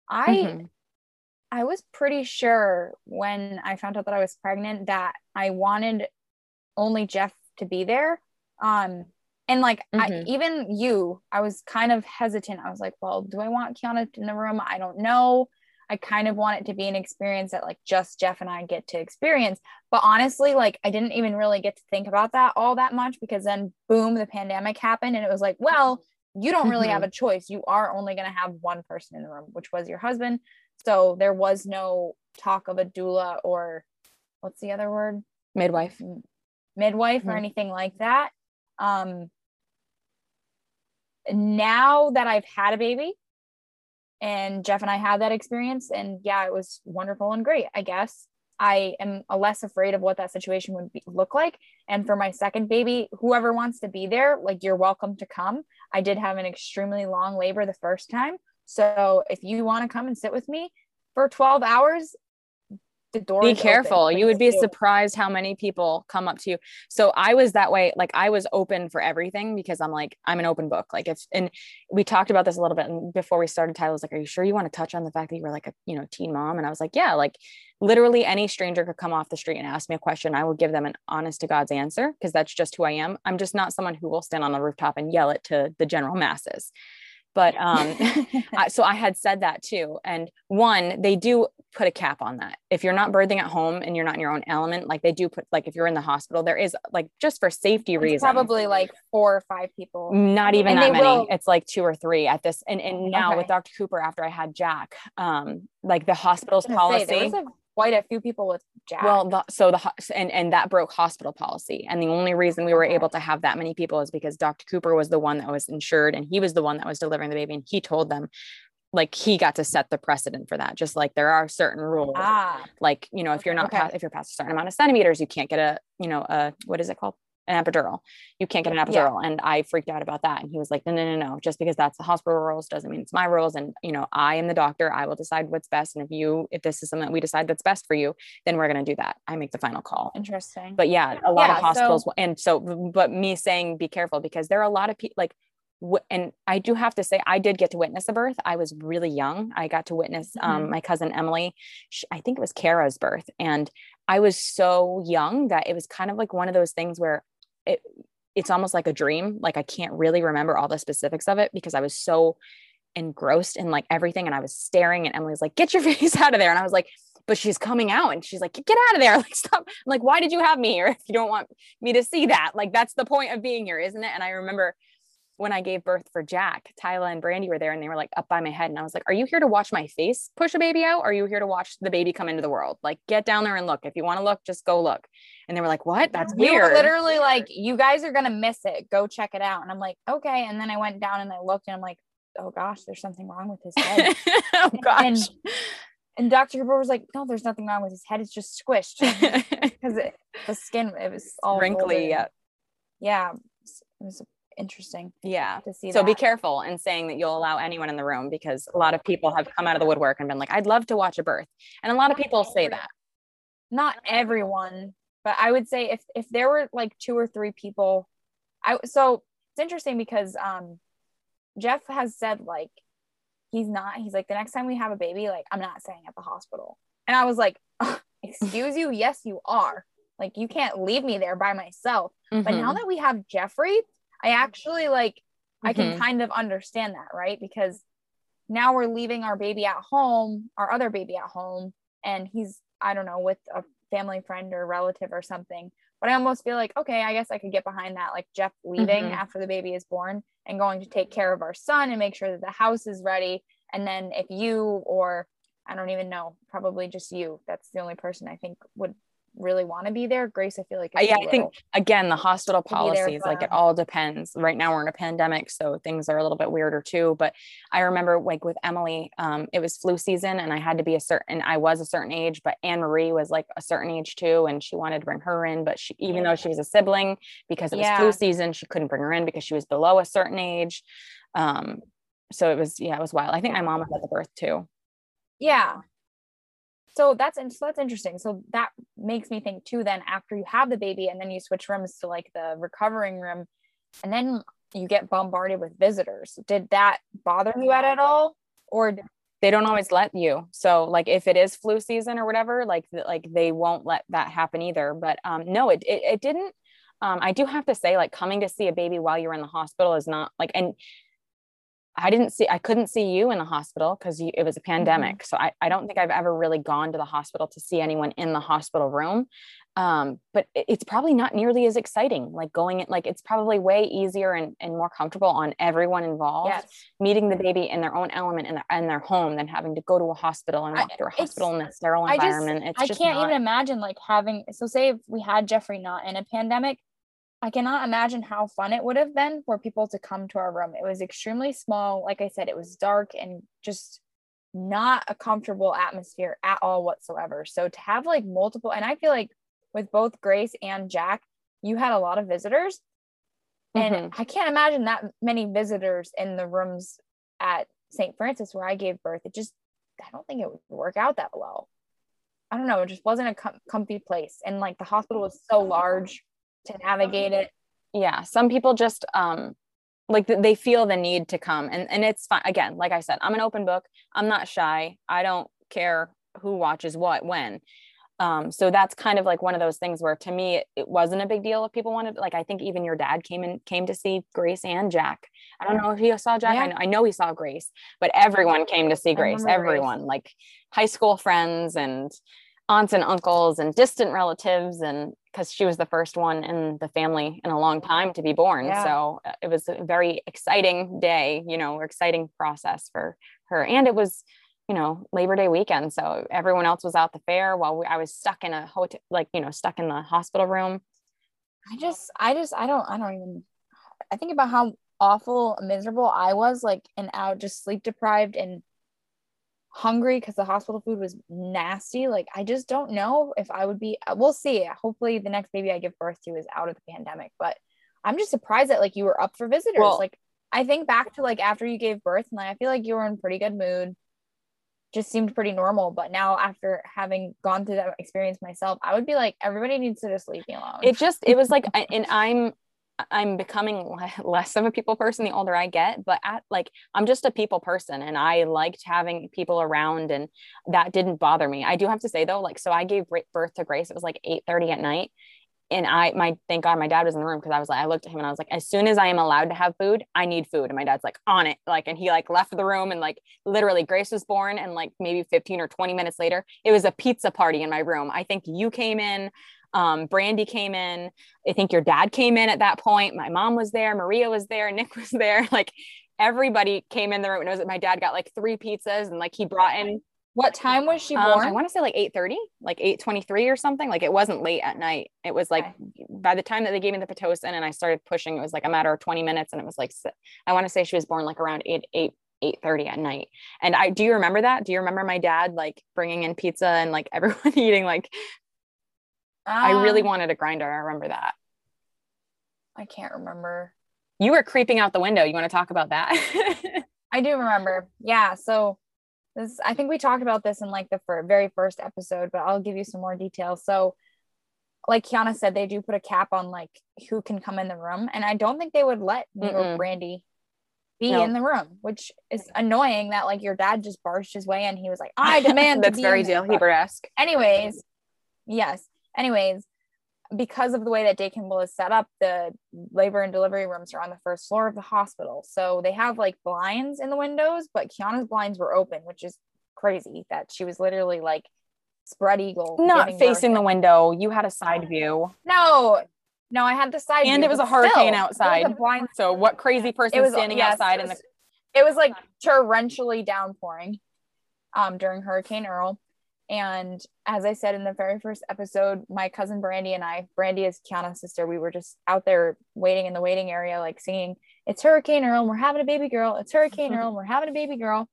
I Mhm. I was pretty sure when I found out that I was pregnant that I wanted only Jeff to be there. Um, and like I, Mhm. even you, I was kind of hesitant. I was like, well, do I want Kiana in the room? I don't know. I kind of want it to be an experience that like just Jeff and I get to experience. But honestly, like I didn't even really get to think about that all that much because then boom, the pandemic happened and it was like, well, you don't really have a choice. You are only going to have one person in the room, which was your husband. So there was no talk of a doula or what's the other word? midwife midwife or Mhm. anything like that. Um, now that I've had a baby and Jeff and I had that experience, and yeah, it was wonderful and great, I guess. I am a less afraid of what that situation would be, look like. And for my second baby, whoever wants to be there, like you're welcome to come. I did have an extremely long labor the first time. So if you want to come and sit with me for 12 hours, the door. be careful. you would be surprised how many people come up to you. So i was that way like i was open for everything because i'm like i'm an open book. Like if and we talked about this a little bit and before we started tyler was like are you sure you want to touch on the fact that you were like a you know teen mom? And i was like yeah like literally any stranger could come off the street and ask me a question. I will give them an honest to god's answer because that's just who i am. I'm just not someone who will stand on the rooftop and yell it to the general masses. But um so i had said that too. And one they do put a cap on that if you're not birthing at home and you're not in your own element like they do put like if you're in the hospital there is like just for safety It's reasons probably like four or five people. not even And that many will- it's like two or three at this and and now with dr cooper after i had jack um like the hospital's say, policy a, quite a few people with Jack. well, the, so the and and that broke hospital policy, and the only reason we were Okay. able to have that many people is because Dr. Cooper was the one that was insured, and he was the one that was delivering the baby, and he told them, like he got to set the precedent for that. Just like there are certain rules, ah, like you know, if you're not Okay. past, if you're past a certain amount of centimeters, you can't get a you know a what is it called an epidural. You can't get an Yeah. epidural, and I freaked out about that. And he was like, no, no, no, no. Just because that's the hospital rules doesn't mean it's my rules. And you know, I am the doctor. I will decide what's best. And if you, if this is something that we decide that's best for you, then we're going to do that. I make the final call. interesting. But yeah, a lot Yeah, of hospitals, will- and so, but me saying be careful because there are a lot of people like, and I do have to say, I did get to witness a birth. I was really young. I got to witness um, my cousin Emily. sh I think it was Kara's birth, and I was so young that it was kind of like one of those things where it it's almost like a dream. Like I can't really remember all the specifics of it because I was so engrossed in like everything, and I was staring, and Emily's like, "Get your face out of there," and I was like. But she's coming out and she's like, get out of there. Like, stop. I'm like, why did you have me here if you don't want me to see that? Like, that's the point of being here, isn't it? And I remember when I gave birth for Jack, Tyler and Brandy were there and they were like up by my head. And I was like, Are you here to watch my face push a baby out? Or are you here to watch the baby come into the world? Like, get down there and look. If you want to look, just go look. And they were like, What? That's weird. were literally like, you guys are gonna miss it. Go check it out. And I'm like, okay. And then I went down and I looked and I'm like, oh gosh, there's something wrong with his head. oh gosh. and Dr. Cooper was like, no, there's nothing wrong with his head. It's just squished because the skin it was all Wrinkly. Yeah. Yeah, it was interesting Yeah. to see. So be careful in saying that you'll allow anyone in the room because a lot of people have come out of the woodwork and been like, I'd love to watch a birth. And a lot of people say that. not everyone, but I would say if if there were like two or three people, I so it's interesting because um Jeff has said like he's not he's like the next time we have a baby like I'm not staying at the hospital. And I was like, "Excuse you? Yes, you are. Like you can't leave me there by myself." But now Mhm. that we have Jeffrey, I actually like I can Mhm. kind of understand that, right? Because now we're leaving our baby at home, our other baby at home, and he's, I don't know, with a family friend or relative or something. But I almost feel like, okay, I guess I could get behind that, like Jeff leaving Mhm. after the baby is born and going to take care of our son and make sure that the house is ready. And then if you or I don't even know, probably just you, that's the only person I think would really want to be there. Grace, I feel like yeah, I think again the hospital policies like it all depends right now we're in a pandemic so things are a little bit weirder too but i remember like with emily um, it was flu season and i had to be a certain i was a certain age but anne marie was like a certain age too and she wanted to bring her in but she even though she was a sibling because it was Yeah. flu season she couldn't bring her in because she was below a certain age um, so it was yeah it was wild i think my mom was at the birth too yeah so that's so that's interesting. So that makes me think too then after you have the baby and then you switch rooms to like the recovering room and then you get bombarded with visitors did that bother you at, at all? Or they don't always let you. So like if it is flu season or whatever like like they won't let that happen either. But um no it it, it didn't um i do have to say like coming to see a baby while you're in the hospital is not like and i didn't see i couldn't see you in the hospital because it was a pandemic. So I, I don't think i've ever really gone to the hospital to see anyone in the hospital room. Um but it- it's probably not nearly as exciting like going in like it's probably way easier and, and more comfortable on everyone involved yes. meeting the baby in their own element in their, in their home than having to go to a hospital and I- walk through a hospital in a sterile I just- environment. it's i just can't not, even imagine like having so say if we had jeffrey not in a pandemic i cannot imagine how fun it would have been for people to come to our room. It was extremely small. Like i said it was dark and just not a comfortable atmosphere at all whatsoever. So to have like multiple and i feel like with both grace and jack you had a lot of visitors. And Mhm. i can't imagine that many visitors in the rooms at st francis where i gave birth. It just i don't think it would work out that well. I don't know, it just wasn't a com- comfy place. And like the hospital was so large to navigate it. Yeah. Some people just, um, like they feel the need to come and, and it's fine. Again, like I said, I'm an open book. I'm not shy. I don't care who watches what, when. Um, so that's kind of like one of those things where to me it, wasn't a big deal if people wanted like I think even your dad came and came to see Grace and Jack. I don't know if he saw Jack. Yeah. I, know, I know he saw Grace, but everyone came to see Grace. Everyone, Grace. like high school friends and aunts and uncles and distant relatives and because she was the first one in the family in a long time to be born. Yeah. So uh, it was a very exciting day, you know, exciting process for her. And it was you know labor day weekend so everyone else was out the fair while we, i was stuck in a hotel like you know stuck in the hospital room i just i just i don't i don't even i think about how awful miserable i was like and out just sleep deprived and hungry because the hospital food was nasty like i just don't know if i would be uh, we'll see hopefully the next baby i give birth to is out of the pandemic but i'm just surprised that like you were up for visitors well, like i think back to like after you gave birth and like, i feel like you were in pretty good mood just seemed pretty normal. But now after having gone through that experience myself, I would be like, everybody needs to just leave me alone. It just, it was like, and I'm, I'm becoming less of a people person the older I get, but at like I'm just a people person and I liked having people around and that didn't bother me. I do have to say though, like so I gave birth to Grace. It was like 8 30 at night and I my thank God my dad was in the room because I was like I looked at him and I was like as soon as I am allowed to have food I need food and my dad's like on it like and he like left the room and like literally Grace was born and like maybe 15 or 20 minutes later it was a pizza party in my room I think you came in um, Brandy came in I think your dad came in at that point my mom was there Maria was there Nick was there like everybody came in the room and it was my dad got like three pizzas and like he brought in what time was she born? Um, I want to say like 8:30, like 8:23 or something. Like it wasn't late at night. It was like okay. by the time that they gave me the Pitocin and I started pushing, it was like a matter of 20 minutes. And it was like, I want to say she was born like around 8, 8, 8 30 at night. And I, do you remember that? Do you remember my dad like bringing in pizza and like everyone eating? Like, I really um, wanted a grinder. I remember that. I can't remember. You were creeping out the window. You want to talk about that? I do remember. Yeah. So, this i think we talked about this in like the very first episode but i'll give you some more details so like kiana said they do put a cap on like who can come in the room and i don't think they would let me or brandy be no. in the room which is annoying that like your dad just barged his way in he was like i demand that's very Dale Hebert-esque anyways yes anyways because of the way that Day Kimball is set up, the labor and delivery rooms are on the first floor of the hospital. So they have like blinds in the windows, but Kiana's blinds were open, which is crazy that she was literally like spread eagle. Not facing the window. You had a side view. No, no, I had the side view. and view, it was a hurricane still, outside. So what crazy person was standing yes, outside in the it was like torrentially downpouring um during Hurricane Earl. And as I said in the very first episode, my cousin Brandy and I, Brandy is Kiana's sister, we were just out there waiting in the waiting area, like singing, It's Hurricane Earl, and we're having a baby girl. It's Hurricane Earl, and we're having a baby girl.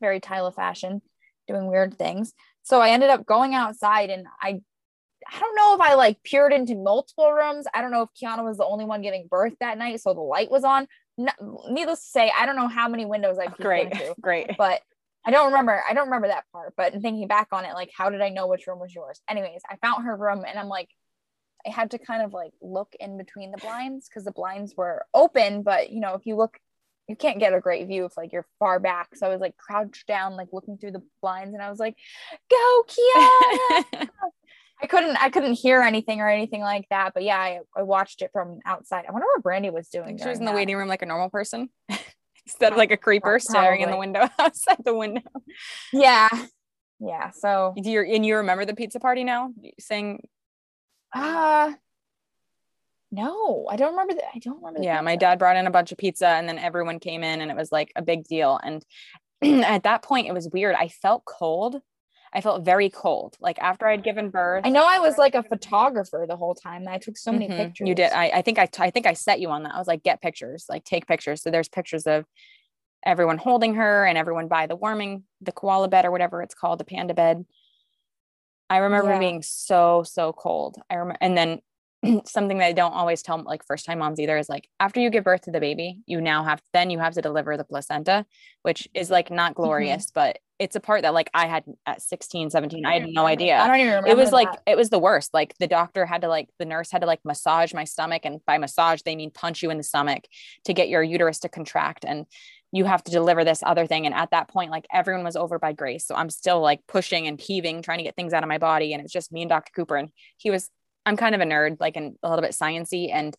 Very Tyler fashion, doing weird things. So I ended up going outside and I I don't know if I like peered into multiple rooms. I don't know if Kiana was the only one giving birth that night, so the light was on. No, needless to say, I don't know how many windows I oh, peeked great, into. Great, but I don't remember. I don't remember that part, but thinking back on it, like, how did I know which room was yours? Anyways, I found her room and I'm like, I had to kind of like look in between the blinds because the blinds were open, but you know, if you look, you can't get a great view if like you're far back. So I was like crouched down, like looking through the blinds, and I was like, "Go, Kiana!" I couldn't, I couldn't hear anything or anything like that. But yeah, I, I watched it from outside. I wonder what Brandy was doing. She was in the that. waiting room like a normal person. instead of like a creeper staring in the window outside the window. Yeah. Yeah. So do you and you remember the pizza party now? Saying uh no, I don't remember that. I don't remember. Yeah, my dad brought in a bunch of pizza and then everyone came in and it was like a big deal. And at that point it was weird. I felt cold I felt very cold. Like after I'd given birth. I know I was like a photographer the whole time. I took so many mm-hmm. pictures. You did. I, I think I, t- I think I set you on that. I was like, get pictures, like take pictures. So there's pictures of everyone holding her and everyone by the warming, the koala bed or whatever it's called, the panda bed. I remember yeah. being so, so cold. I remember, and then something that I don't always tell like first time moms either is like after you give birth to the baby, you now have then you have to deliver the placenta, which is like not mm-hmm. glorious, mm-hmm. but it's a part that like I had at 16, 17. I had no idea. I don't even remember. It was like it was the worst. Like the doctor had to like the nurse had to like massage my stomach and by massage they mean punch you in the stomach to get your uterus to contract and you have to deliver this other thing and at that point like everyone was over by grace so i'm still like pushing and heaving trying to get things out of my body and it's just me and dr cooper and he was i'm kind of a nerd like and a little bit sciency and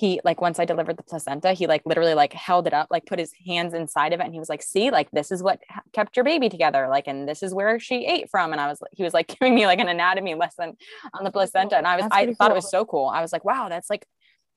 he like once i delivered the placenta he like literally like held it up like put his hands inside of it and he was like see like this is what kept your baby together like and this is where she ate from and i was he was like giving me like an anatomy lesson on the placenta and i was i thought it was so cool. I was like wow that's like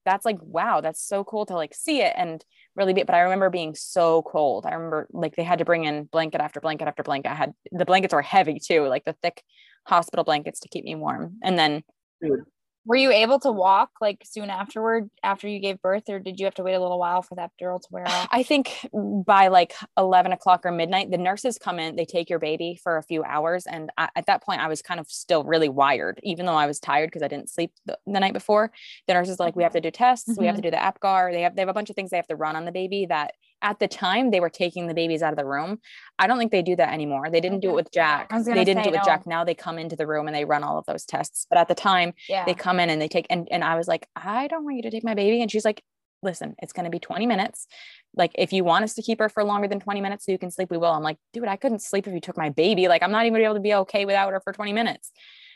that's like wow that's so cool to like see it and really be but i remember being so cold. I remember like they had to bring in blanket after blanket after blanket. I had the blankets were heavy too like the thick hospital blankets to keep me warm and then food Were you able to walk like soon afterward after you gave birth, or did you have to wait a little while for that epidural to wear off? I think by like 11 o'clock or midnight, the nurses come in, they take your baby for a few hours. And I, at that point, I was kind of still really wired, even though I was tired because I didn't sleep the, the night before. The nurses like, we have to do tests, we have mm-hmm. to do the APGAR. They have, they have a bunch of things they have to run on the baby that at the time they were taking the babies out of the room. I don't think they do that anymore. They didn't do it with Jack. They didn't do it with no. Jack. Now they come into the room and they run all of those tests. But at the time, Yeah. they come in and they take and, and i was like i don't want you to take my baby and she's like listen it's going to be 20 minutes like if you want us to keep her for longer than 20 minutes so you can sleep we will i'm like dude i couldn't sleep if you took my baby like i'm not even able to be okay without her for 20 minutes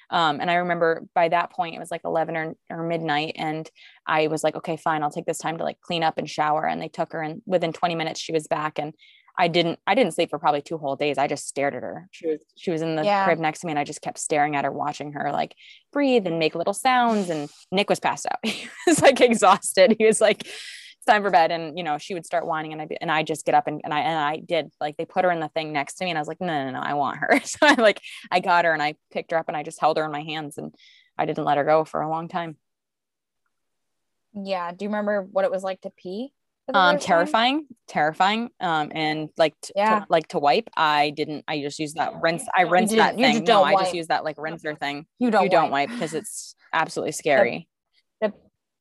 um, and i remember by that point it was like 11 or, or midnight and i was like okay fine i'll take this time to like clean up and shower and they took her and within 20 minutes she was back and I didn't I didn't sleep for probably two whole days. I just stared at her. She was she was in the Yeah. crib next to me and I just kept staring at her, watching her like breathe and make little sounds. And Nick was passed out. He was like exhausted. He was like, time for bed. And you know, she would start whining and I and I just get up and, and I and I did like they put her in the thing next to me and I was like, no, no, no, I want her. So I like I got her and I picked her up and I just held her in my hands and I didn't let her go for a long time. yeah. Do you remember what it was like to pee? um first time? terrifying terrifying um and like t- Yeah. to, like to wipe i didn't i just used that rinse i rinsed that thing no don't i just use that like rinser thing You don't. you don't wipe. wipe because it's absolutely scary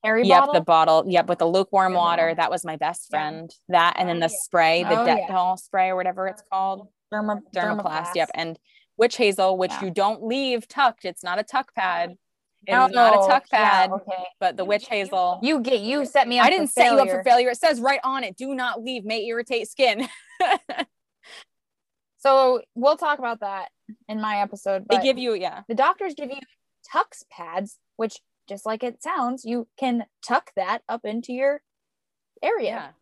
Harry yep bottle. the bottle yep with the lukewarm Yeah. water that was my best Yeah. friend that and then the oh, spray the Oh, yeah. spray or whatever it's called Derma, Dermoplast yep and witch hazel which Yeah. you don't leave tucked it's not a tuck pad It No, not a oh, tuck yeah, pad okay. but the witch hazel You get you set me up. I didn't for set you up for failure. failure. It says right on it, do not leave, may irritate skin. So we'll talk about that in my episode. they give you, yeah. the doctors give you Tucks pads, which just like it sounds, you can tuck that up into your area.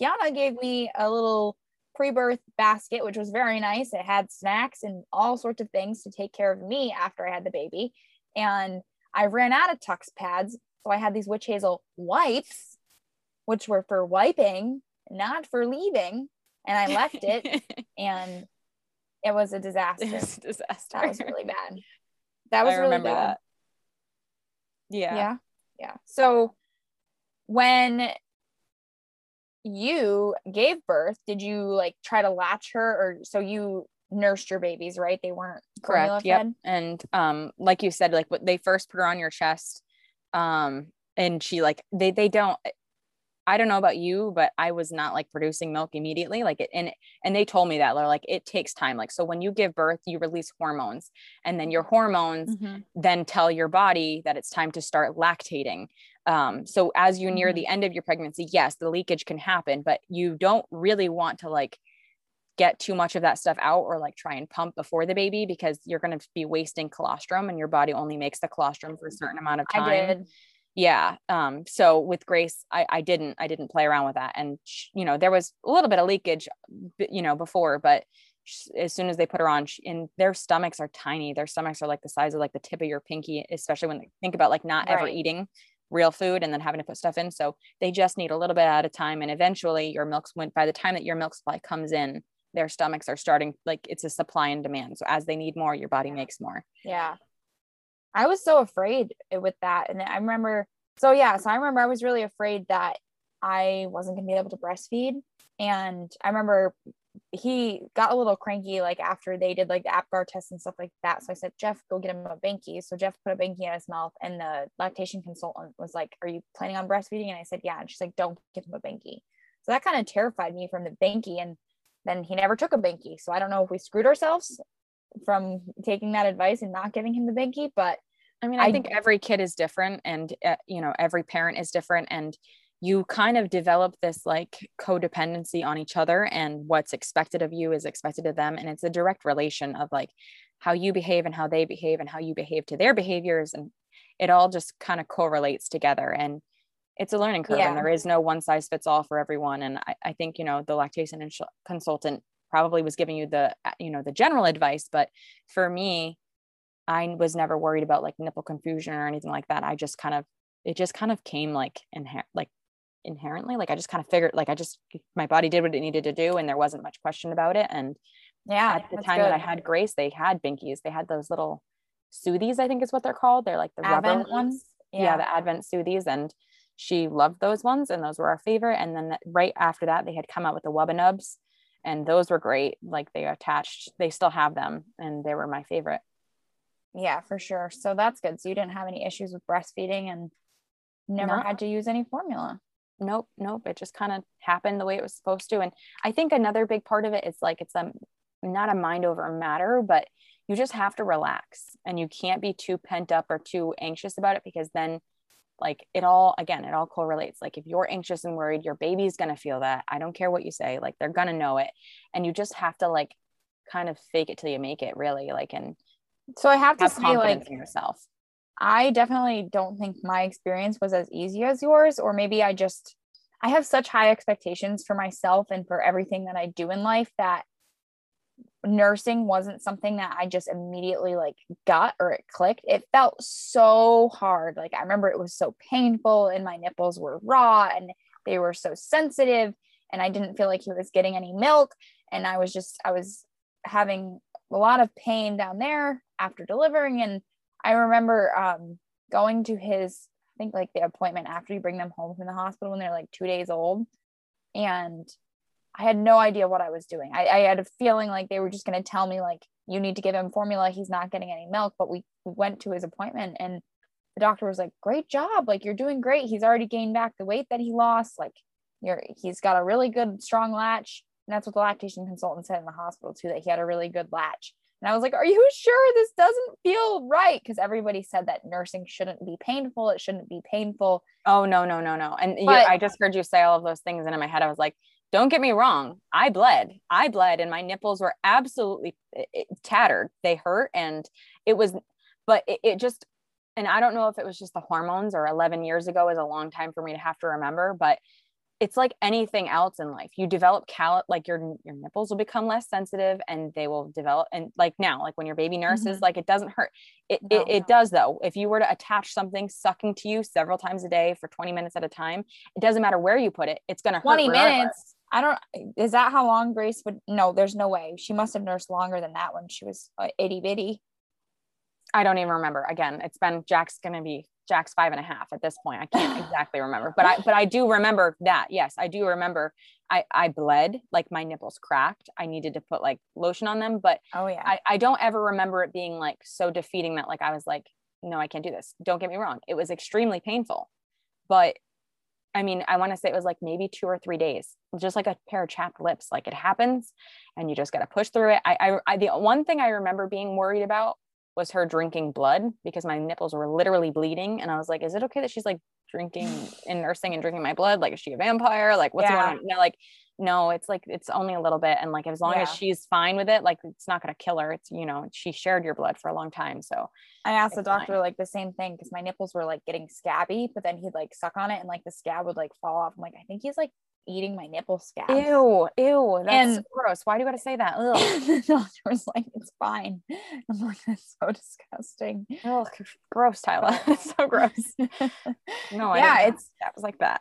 Kiana gave me a little pre-birth basket, which was very nice. It had snacks and all sorts of things to take care of me after I had the baby. And I ran out of Tucks pads, so I had these witch hazel wipes, which were for wiping, not for leaving. And I left it, and it was a disaster. it was a disaster. That was really bad. That was I really bad. that. Yeah. yeah yeah so when you gave birth did you like try to latch her or so you nursed your babies right they weren't Correct. Yep. fed? And um, like you said, like what they first put her on your chest. Um, and she like they they don't I don't know about you, but I was not like producing milk immediately. Like it and and they told me that they're like it takes time. Like so when you give birth, you release hormones and then your hormones then tell your body that it's time to start lactating. Um, so as you near Mhm. the end of your pregnancy, yes, the leakage can happen, but you don't really want to like get too much of that stuff out or like try and pump before the baby because you're going to be wasting colostrum and your body only makes the colostrum for a certain amount of time i did yeah um so with grace i i didn't i didn't play around with that. And sh- you know there was a little bit of leakage you know before but as soon as they put her on sh- and their stomachs are tiny. Their stomachs are like the size of like the tip of your pinky especially when they think about like not ever eating real food and then having to put stuff in. So they just need a little bit at a time and eventually your milk's went by the time that your milk supply comes in their stomachs are starting like it's a supply and demand. So as they need more your body makes more. Yeah i was so afraid with that and i remember so yeah so i remember i was really afraid that i wasn't going to be able to breastfeed and i remember he got a little cranky like after they did like the apgar test and stuff like that so i said jeff go get him a banky so jeff put a banky in his mouth and the lactation consultant was like are you planning on breastfeeding and i said yeah and she's like don't give him a banky so that kind of terrified me from the banky and then he never took a binky. So I don't know if we screwed ourselves from taking that advice and not giving him the binky, but I mean, I, I think every kid is different and, uh, you know, every parent is different. And you kind of develop this like codependency on each other and what's expected of you is expected of them. And it's a direct relation of like how you behave and how they behave and how you behave to their behaviors. And it all just kind of correlates together. And it's a learning curve yeah. and there is no one size fits all for everyone. And I, I think, you know, the lactation consultant probably was giving you the, uh, you know, the general advice, but for me, I was never worried about like nipple confusion or anything like that. I just kind of, it just kind of came like in like inherently. Like I just kind of figured, like I just, my body did what it needed to do and there wasn't much question about it. And yeah, at the time good. that I had Grace, they had binkies. They had those little soothies, I think is what they're called. They're like the Avent rubber ones. Yeah. yeah, the Avent soothies. And she loved those ones and those were our favorite. And then the, right after that, they had come out with the Wubba Nubs and those were great. Like they attached, they still have them and they were my favorite. Yeah, for sure. So that's good. So you didn't have any issues with breastfeeding and never no. had to use any formula. Nope, nope. It just kind of happened the way it was supposed to. And I think another big part of it is like it's a not a mind over matter, but you just have to relax and you can't be too pent up or too anxious about it because then like it all again it all correlates. Like if you're anxious and worried your baby's going to feel that. I don't care what you say like they're going to know it. And you just have to like kind of fake it till you make it really like and so I have to say, like, yourself. I definitely don't think my experience was as easy as yours, or maybe I just I have such high expectations for myself and for everything that I do in life that nursing wasn't something that I just immediately like got or it clicked. It felt so hard. Like I remember it was so painful and my nipples were raw and they were so sensitive and I didn't feel like he was getting any milk and I was just I was having a lot of pain down there after delivering. And I remember um, going to his, I think like the appointment after you bring them home from the hospital when they're like two days old. And I had no idea what I was doing. I, I had a feeling like they were just going to tell me, like, you need to give him formula. He's not getting any milk. But we, we went to his appointment and the doctor was like, great job. Like, you're doing great. He's already gained back the weight that he lost. Like, you're, he's got a really good, strong latch. And that's what the lactation consultant said in the hospital too, that he had a really good latch. And I was like, Are you sure this doesn't feel right? Because everybody said that nursing shouldn't be painful. It shouldn't be painful. Oh, no, no, no, no. And but, you, I just heard you say all of those things. And in my head, I was like, Don't get me wrong. I bled. I bled, and my nipples were absolutely tattered. They hurt. And it was, but it, it just, and I don't know if it was just the hormones or 11 years ago is a long time for me to have to remember, but it's like anything else in life you develop cal like your your nipples will become less sensitive and they will develop and like now like when your baby nurses mm-hmm. like it doesn't hurt it, no, it, it no. does though if you were to attach something sucking to you several times a day for 20 minutes at a time it doesn't matter where you put it it's going to 20 minutes i don't is that how long grace would no there's no way she must have nursed longer than that when she was uh, itty bitty I don't even remember. Again, it's been Jack's gonna be Jack's five and a half at this point. I can't exactly remember, but I but I do remember that. Yes, I do remember. I I bled, like my nipples cracked. I needed to put like lotion on them, but oh yeah, I, I don't ever remember it being like so defeating that like I was like, no, I can't do this. Don't get me wrong, it was extremely painful, but I mean, I want to say it was like maybe two or three days, just like a pair of chapped lips. Like it happens, and you just got to push through it. I, I, I the one thing I remember being worried about was her drinking blood because my nipples were literally bleeding. And I was like, is it okay that she's like drinking and nursing and drinking my blood? Like, is she a vampire? Like, what's yeah. going on? No, like, no, it's like, it's only a little bit. And like, as long yeah. as she's fine with it, like, it's not going to kill her. It's, you know, she shared your blood for a long time. So I asked the doctor fine. like the same thing because my nipples were like getting scabby, but then he'd like suck on it and like the scab would like fall off. I'm like, I think he's like eating my nipple scab. Ew, ew, that's and, gross. Why do you gotta say that? Ugh. the doctor was like, it's fine. I'm like, that's so disgusting. Ugh, gross, Tyler. it's so gross. no, yeah, it's that was like that.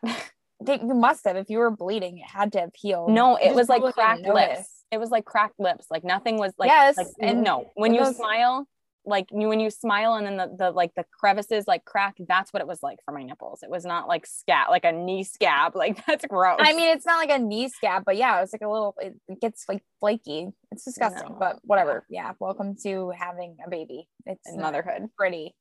They, you must have. If you were bleeding, it had to have healed. No, it was like cracked lips. It was like cracked lips. Like nothing was like yes, like, and no. When you those, smile, like you when you smile and then the, the like the crevices like crack that's what it was like for my nipples. It was not like scab like a knee scab like that's gross. I mean it's not like a knee scab but yeah it's like a little it gets like flaky. It's disgusting no. but whatever. Yeah welcome to having a baby. It's motherhood. pretty.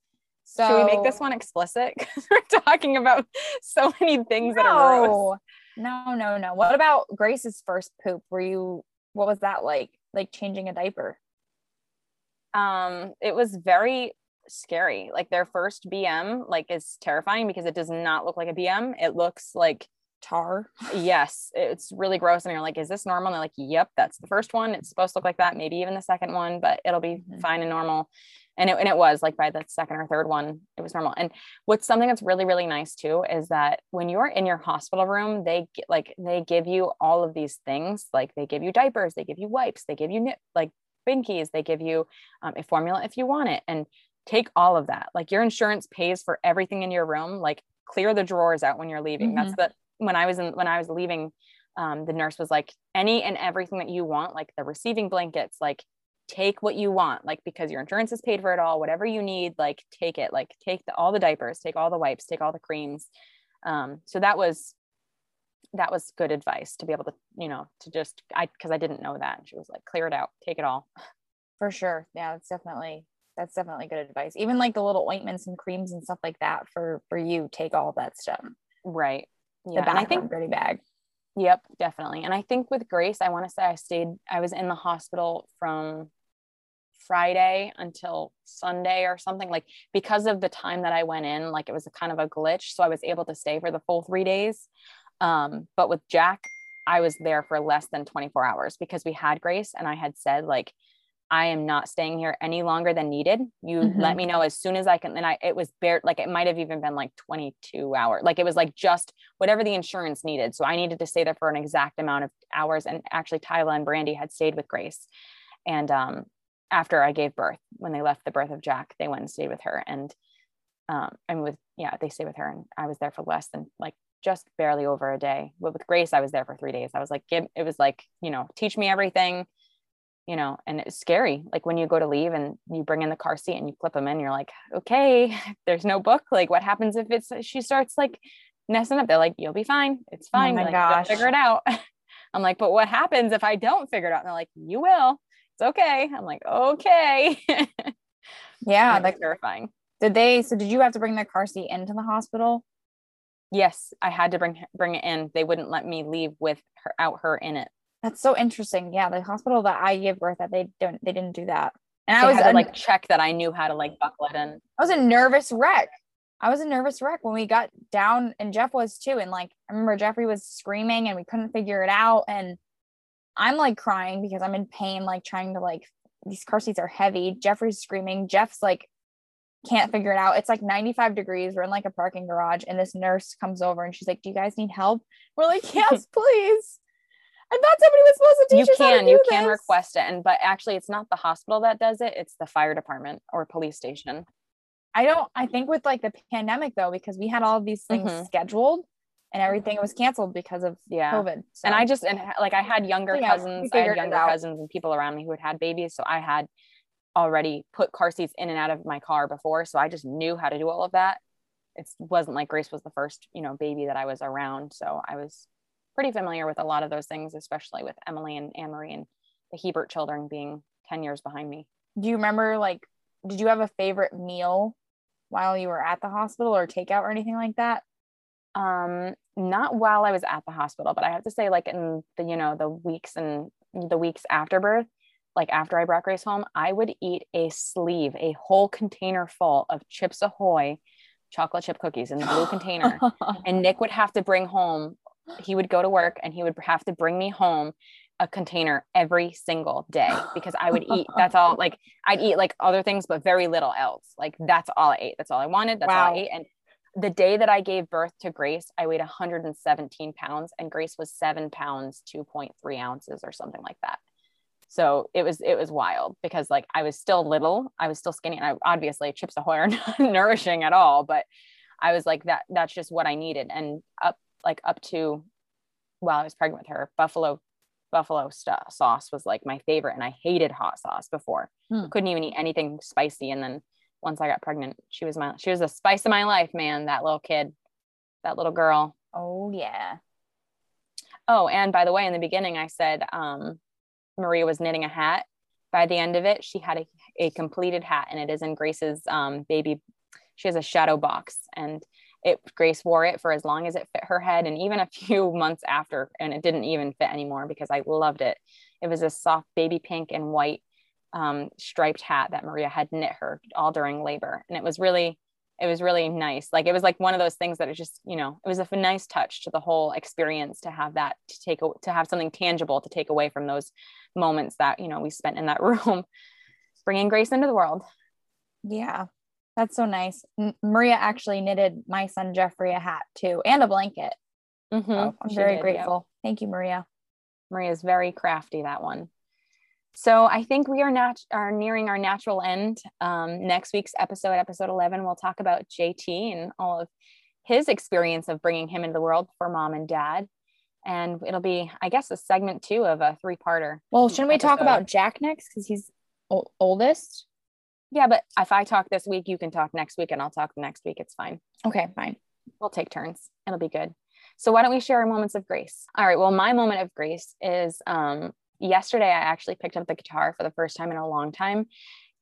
So should we make this one explicit? Because we're talking about so many things no. that are gross. No no no. What about grace's first poop? Were you what was that like? Like changing a diaper? Um, it was very scary. Like their first BM, like is terrifying because it does not look like a BM. It looks like tar. yes, it's really gross. And you're like, is this normal? And they're like, yep, that's the first one. It's supposed to look like that. Maybe even the second one, but it'll be mm-hmm. fine and normal. And it, and it was like by the second or third one, it was normal. And what's something that's really, really nice too is that when you're in your hospital room, they get like, they give you all of these things. Like they give you diapers, they give you wipes, they give you nip, like binkies, they give you um, a formula if you want it. And take all of that. Like your insurance pays for everything in your room. Like clear the drawers out when you're leaving. Mm-hmm. That's the when I was in when I was leaving, um, the nurse was like, any and everything that you want, like the receiving blankets, like take what you want, like because your insurance is paid for it all, whatever you need, like take it, like take the, all the diapers, take all the wipes, take all the creams. Um, so that was that was good advice to be able to, you know, to just I because I didn't know that. And she was like, clear it out, take it all. For sure. Yeah, That's definitely that's definitely good advice. Even like the little ointments and creams and stuff like that for for you, take all that stuff. Right. Yeah. The I think dirty bag. Yep, definitely. And I think with Grace, I want to say I stayed, I was in the hospital from Friday until Sunday or something like because of the time that I went in, like it was a kind of a glitch. So I was able to stay for the full three days. Um, but with Jack, I was there for less than 24 hours because we had Grace and I had said, like, I am not staying here any longer than needed. You mm-hmm. let me know as soon as I can. And I, it was bare, like it might have even been like 22 hours. Like it was like just whatever the insurance needed. So I needed to stay there for an exact amount of hours. And actually, Tyler and Brandy had stayed with Grace. And um, after I gave birth, when they left the birth of Jack, they went and stayed with her. And um, and with, yeah, they stayed with her. And I was there for less than like just barely over a day. But with Grace, I was there for three days. I was like, give, it was like, you know, teach me everything you know, and it's scary. Like when you go to leave and you bring in the car seat and you clip them in, you're like, okay, there's no book. Like, what happens if it's she starts like messing up? They're like, you'll be fine. It's oh fine. Oh my like, gosh, figure it out. I'm like, but what happens if I don't figure it out? And they're like, you will. It's okay. I'm like, okay. yeah, that's terrifying. Did they? So did you have to bring the car seat into the hospital? Yes, I had to bring bring it in. They wouldn't let me leave with her out her in it. That's so interesting. Yeah, the hospital that I gave birth at, they don't, they didn't do that. And I was to, like check that I knew how to like buckle it in. I was a nervous wreck. I was a nervous wreck when we got down, and Jeff was too. And like, I remember Jeffrey was screaming, and we couldn't figure it out. And I'm like crying because I'm in pain, like trying to like these car seats are heavy. Jeffrey's screaming. Jeff's like can't figure it out. It's like 95 degrees. We're in like a parking garage, and this nurse comes over and she's like, "Do you guys need help?" We're like, "Yes, please." I thought somebody was supposed to teach you can to you this. can request it, and but actually, it's not the hospital that does it; it's the fire department or police station. I don't. I think with like the pandemic though, because we had all of these things mm-hmm. scheduled and everything was canceled because of yeah. COVID. So. And I just and like I had younger yeah, cousins, I had younger cousins and people around me who had had babies, so I had already put car seats in and out of my car before, so I just knew how to do all of that. It wasn't like Grace was the first, you know, baby that I was around, so I was pretty familiar with a lot of those things, especially with Emily and Anne Marie and the Hebert children being 10 years behind me. Do you remember, like, did you have a favorite meal while you were at the hospital or takeout or anything like that? Um, not while I was at the hospital, but I have to say, like, in the, you know, the weeks and the weeks after birth, like after I brought Grace home, I would eat a sleeve, a whole container full of Chips Ahoy chocolate chip cookies in the blue container. And Nick would have to bring home he would go to work and he would have to bring me home a container every single day because I would eat. That's all. Like I'd eat like other things, but very little else. Like that's all I ate. That's all I wanted. That's wow. all I ate. And the day that I gave birth to Grace, I weighed 117 pounds, and Grace was seven pounds, 2.3 ounces, or something like that. So it was it was wild because like I was still little, I was still skinny, and I obviously Chips Ahoy are not nourishing at all, but I was like that. That's just what I needed. And up like up to while I was pregnant with her, buffalo buffalo st- sauce was like my favorite, and I hated hot sauce before. Hmm. Couldn't even eat anything spicy. And then once I got pregnant, she was my she was the spice of my life, man. That little kid, that little girl. Oh yeah. Oh, and by the way, in the beginning, I said um, Maria was knitting a hat. By the end of it, she had a, a completed hat, and it is in Grace's um, baby. She has a shadow box, and it Grace wore it for as long as it fit her head and even a few months after and it didn't even fit anymore because I loved it. It was a soft baby pink and white um, striped hat that Maria had knit her all during labor. And it was really, it was really nice. Like it was like one of those things that it just, you know, it was a nice touch to the whole experience to have that to take to have something tangible to take away from those moments that you know we spent in that room, bringing grace into the world. Yeah, that's so nice. M- Maria actually knitted my son Jeffrey a hat too and a blanket. Mm-hmm. So I'm very did, grateful. Yeah. Thank you, Maria. Maria's very crafty. That one. So I think we are not are nearing our natural end. Um, next week's episode, episode 11, we'll talk about JT and all of his experience of bringing him into the world for mom and dad. And it'll be, I guess, a segment two of a three parter. Well, shouldn't we talk about Jack next? Because he's o- oldest. Yeah, but if I talk this week, you can talk next week and I'll talk next week. It's fine. Okay, fine. We'll take turns. It'll be good. So why don't we share our moments of grace? All right. Well, my moment of grace is um, yesterday. I actually picked up the guitar for the first time in a long time,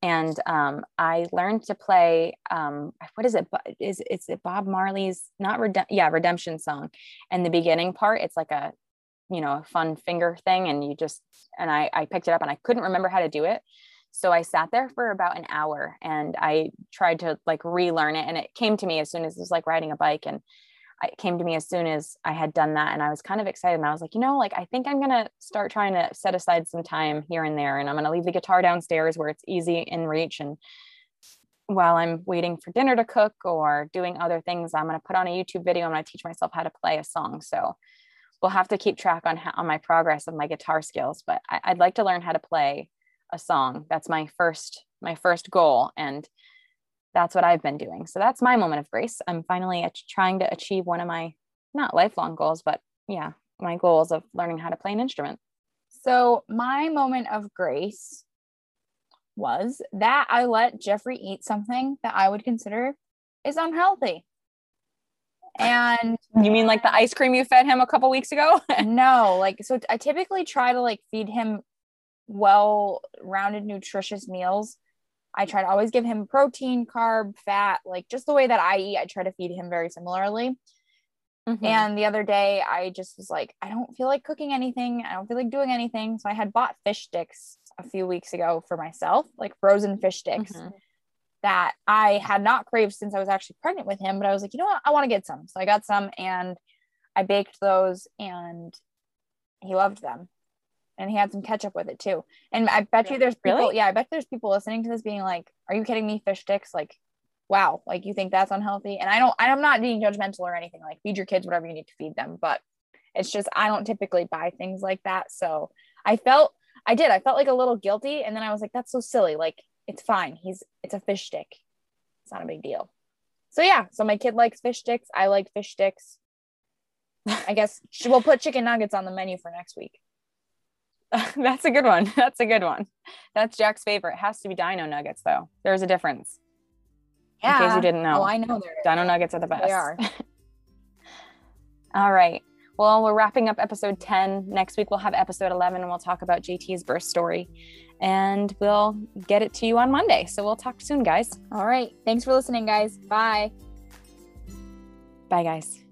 and um, I learned to play. Um, what is it? Is it's it Bob Marley's not Redem- yeah Redemption song, and the beginning part. It's like a you know a fun finger thing, and you just and I I picked it up and I couldn't remember how to do it. So I sat there for about an hour and I tried to like relearn it. And it came to me as soon as it was like riding a bike. And it came to me as soon as I had done that. And I was kind of excited. And I was like, you know, like I think I'm going to start trying to set aside some time here and there. And I'm going to leave the guitar downstairs where it's easy in reach. And while I'm waiting for dinner to cook or doing other things, I'm going to put on a YouTube video. I'm going to teach myself how to play a song. So we'll have to keep track on on my progress of my guitar skills. But I, I'd like to learn how to play a song. That's my first my first goal. And that's what I've been doing. So that's my moment of grace. I'm finally trying to achieve one of my not lifelong goals, but yeah, my goals of learning how to play an instrument. So my moment of grace was that I let Jeffrey eat something that I would consider is unhealthy. And you mean like the ice cream you fed him a couple weeks ago? no, like so I typically try to like feed him well rounded nutritious meals I try to always give him protein, carb, fat, like just the way that I eat. I try to feed him very similarly. Mm-hmm. And the other day, I just was like, I don't feel like cooking anything. I don't feel like doing anything. So I had bought fish sticks a few weeks ago for myself, like frozen fish sticks mm-hmm. that I had not craved since I was actually pregnant with him. But I was like, you know what? I want to get some. So I got some and I baked those and he loved them and he had some ketchup with it too. And I bet you there's people, really? yeah, I bet there's people listening to this being like, "Are you kidding me? Fish sticks? Like, wow, like you think that's unhealthy?" And I don't, I'm not being judgmental or anything. Like, feed your kids whatever you need to feed them, but it's just I don't typically buy things like that. So I felt, I did, I felt like a little guilty, and then I was like, "That's so silly. Like, it's fine. He's, it's a fish stick. It's not a big deal." So yeah, so my kid likes fish sticks. I like fish sticks. I guess we'll put chicken nuggets on the menu for next week. That's a good one. That's a good one. That's Jack's favorite. It has to be Dino Nuggets, though. There's a difference. Yeah. In case you didn't know. Oh, I know. Dino Nuggets are the best. They are. All right. Well, we're wrapping up episode 10. Next week, we'll have episode 11 and we'll talk about JT's birth story. And we'll get it to you on Monday. So we'll talk soon, guys. All right. Thanks for listening, guys. Bye. Bye, guys.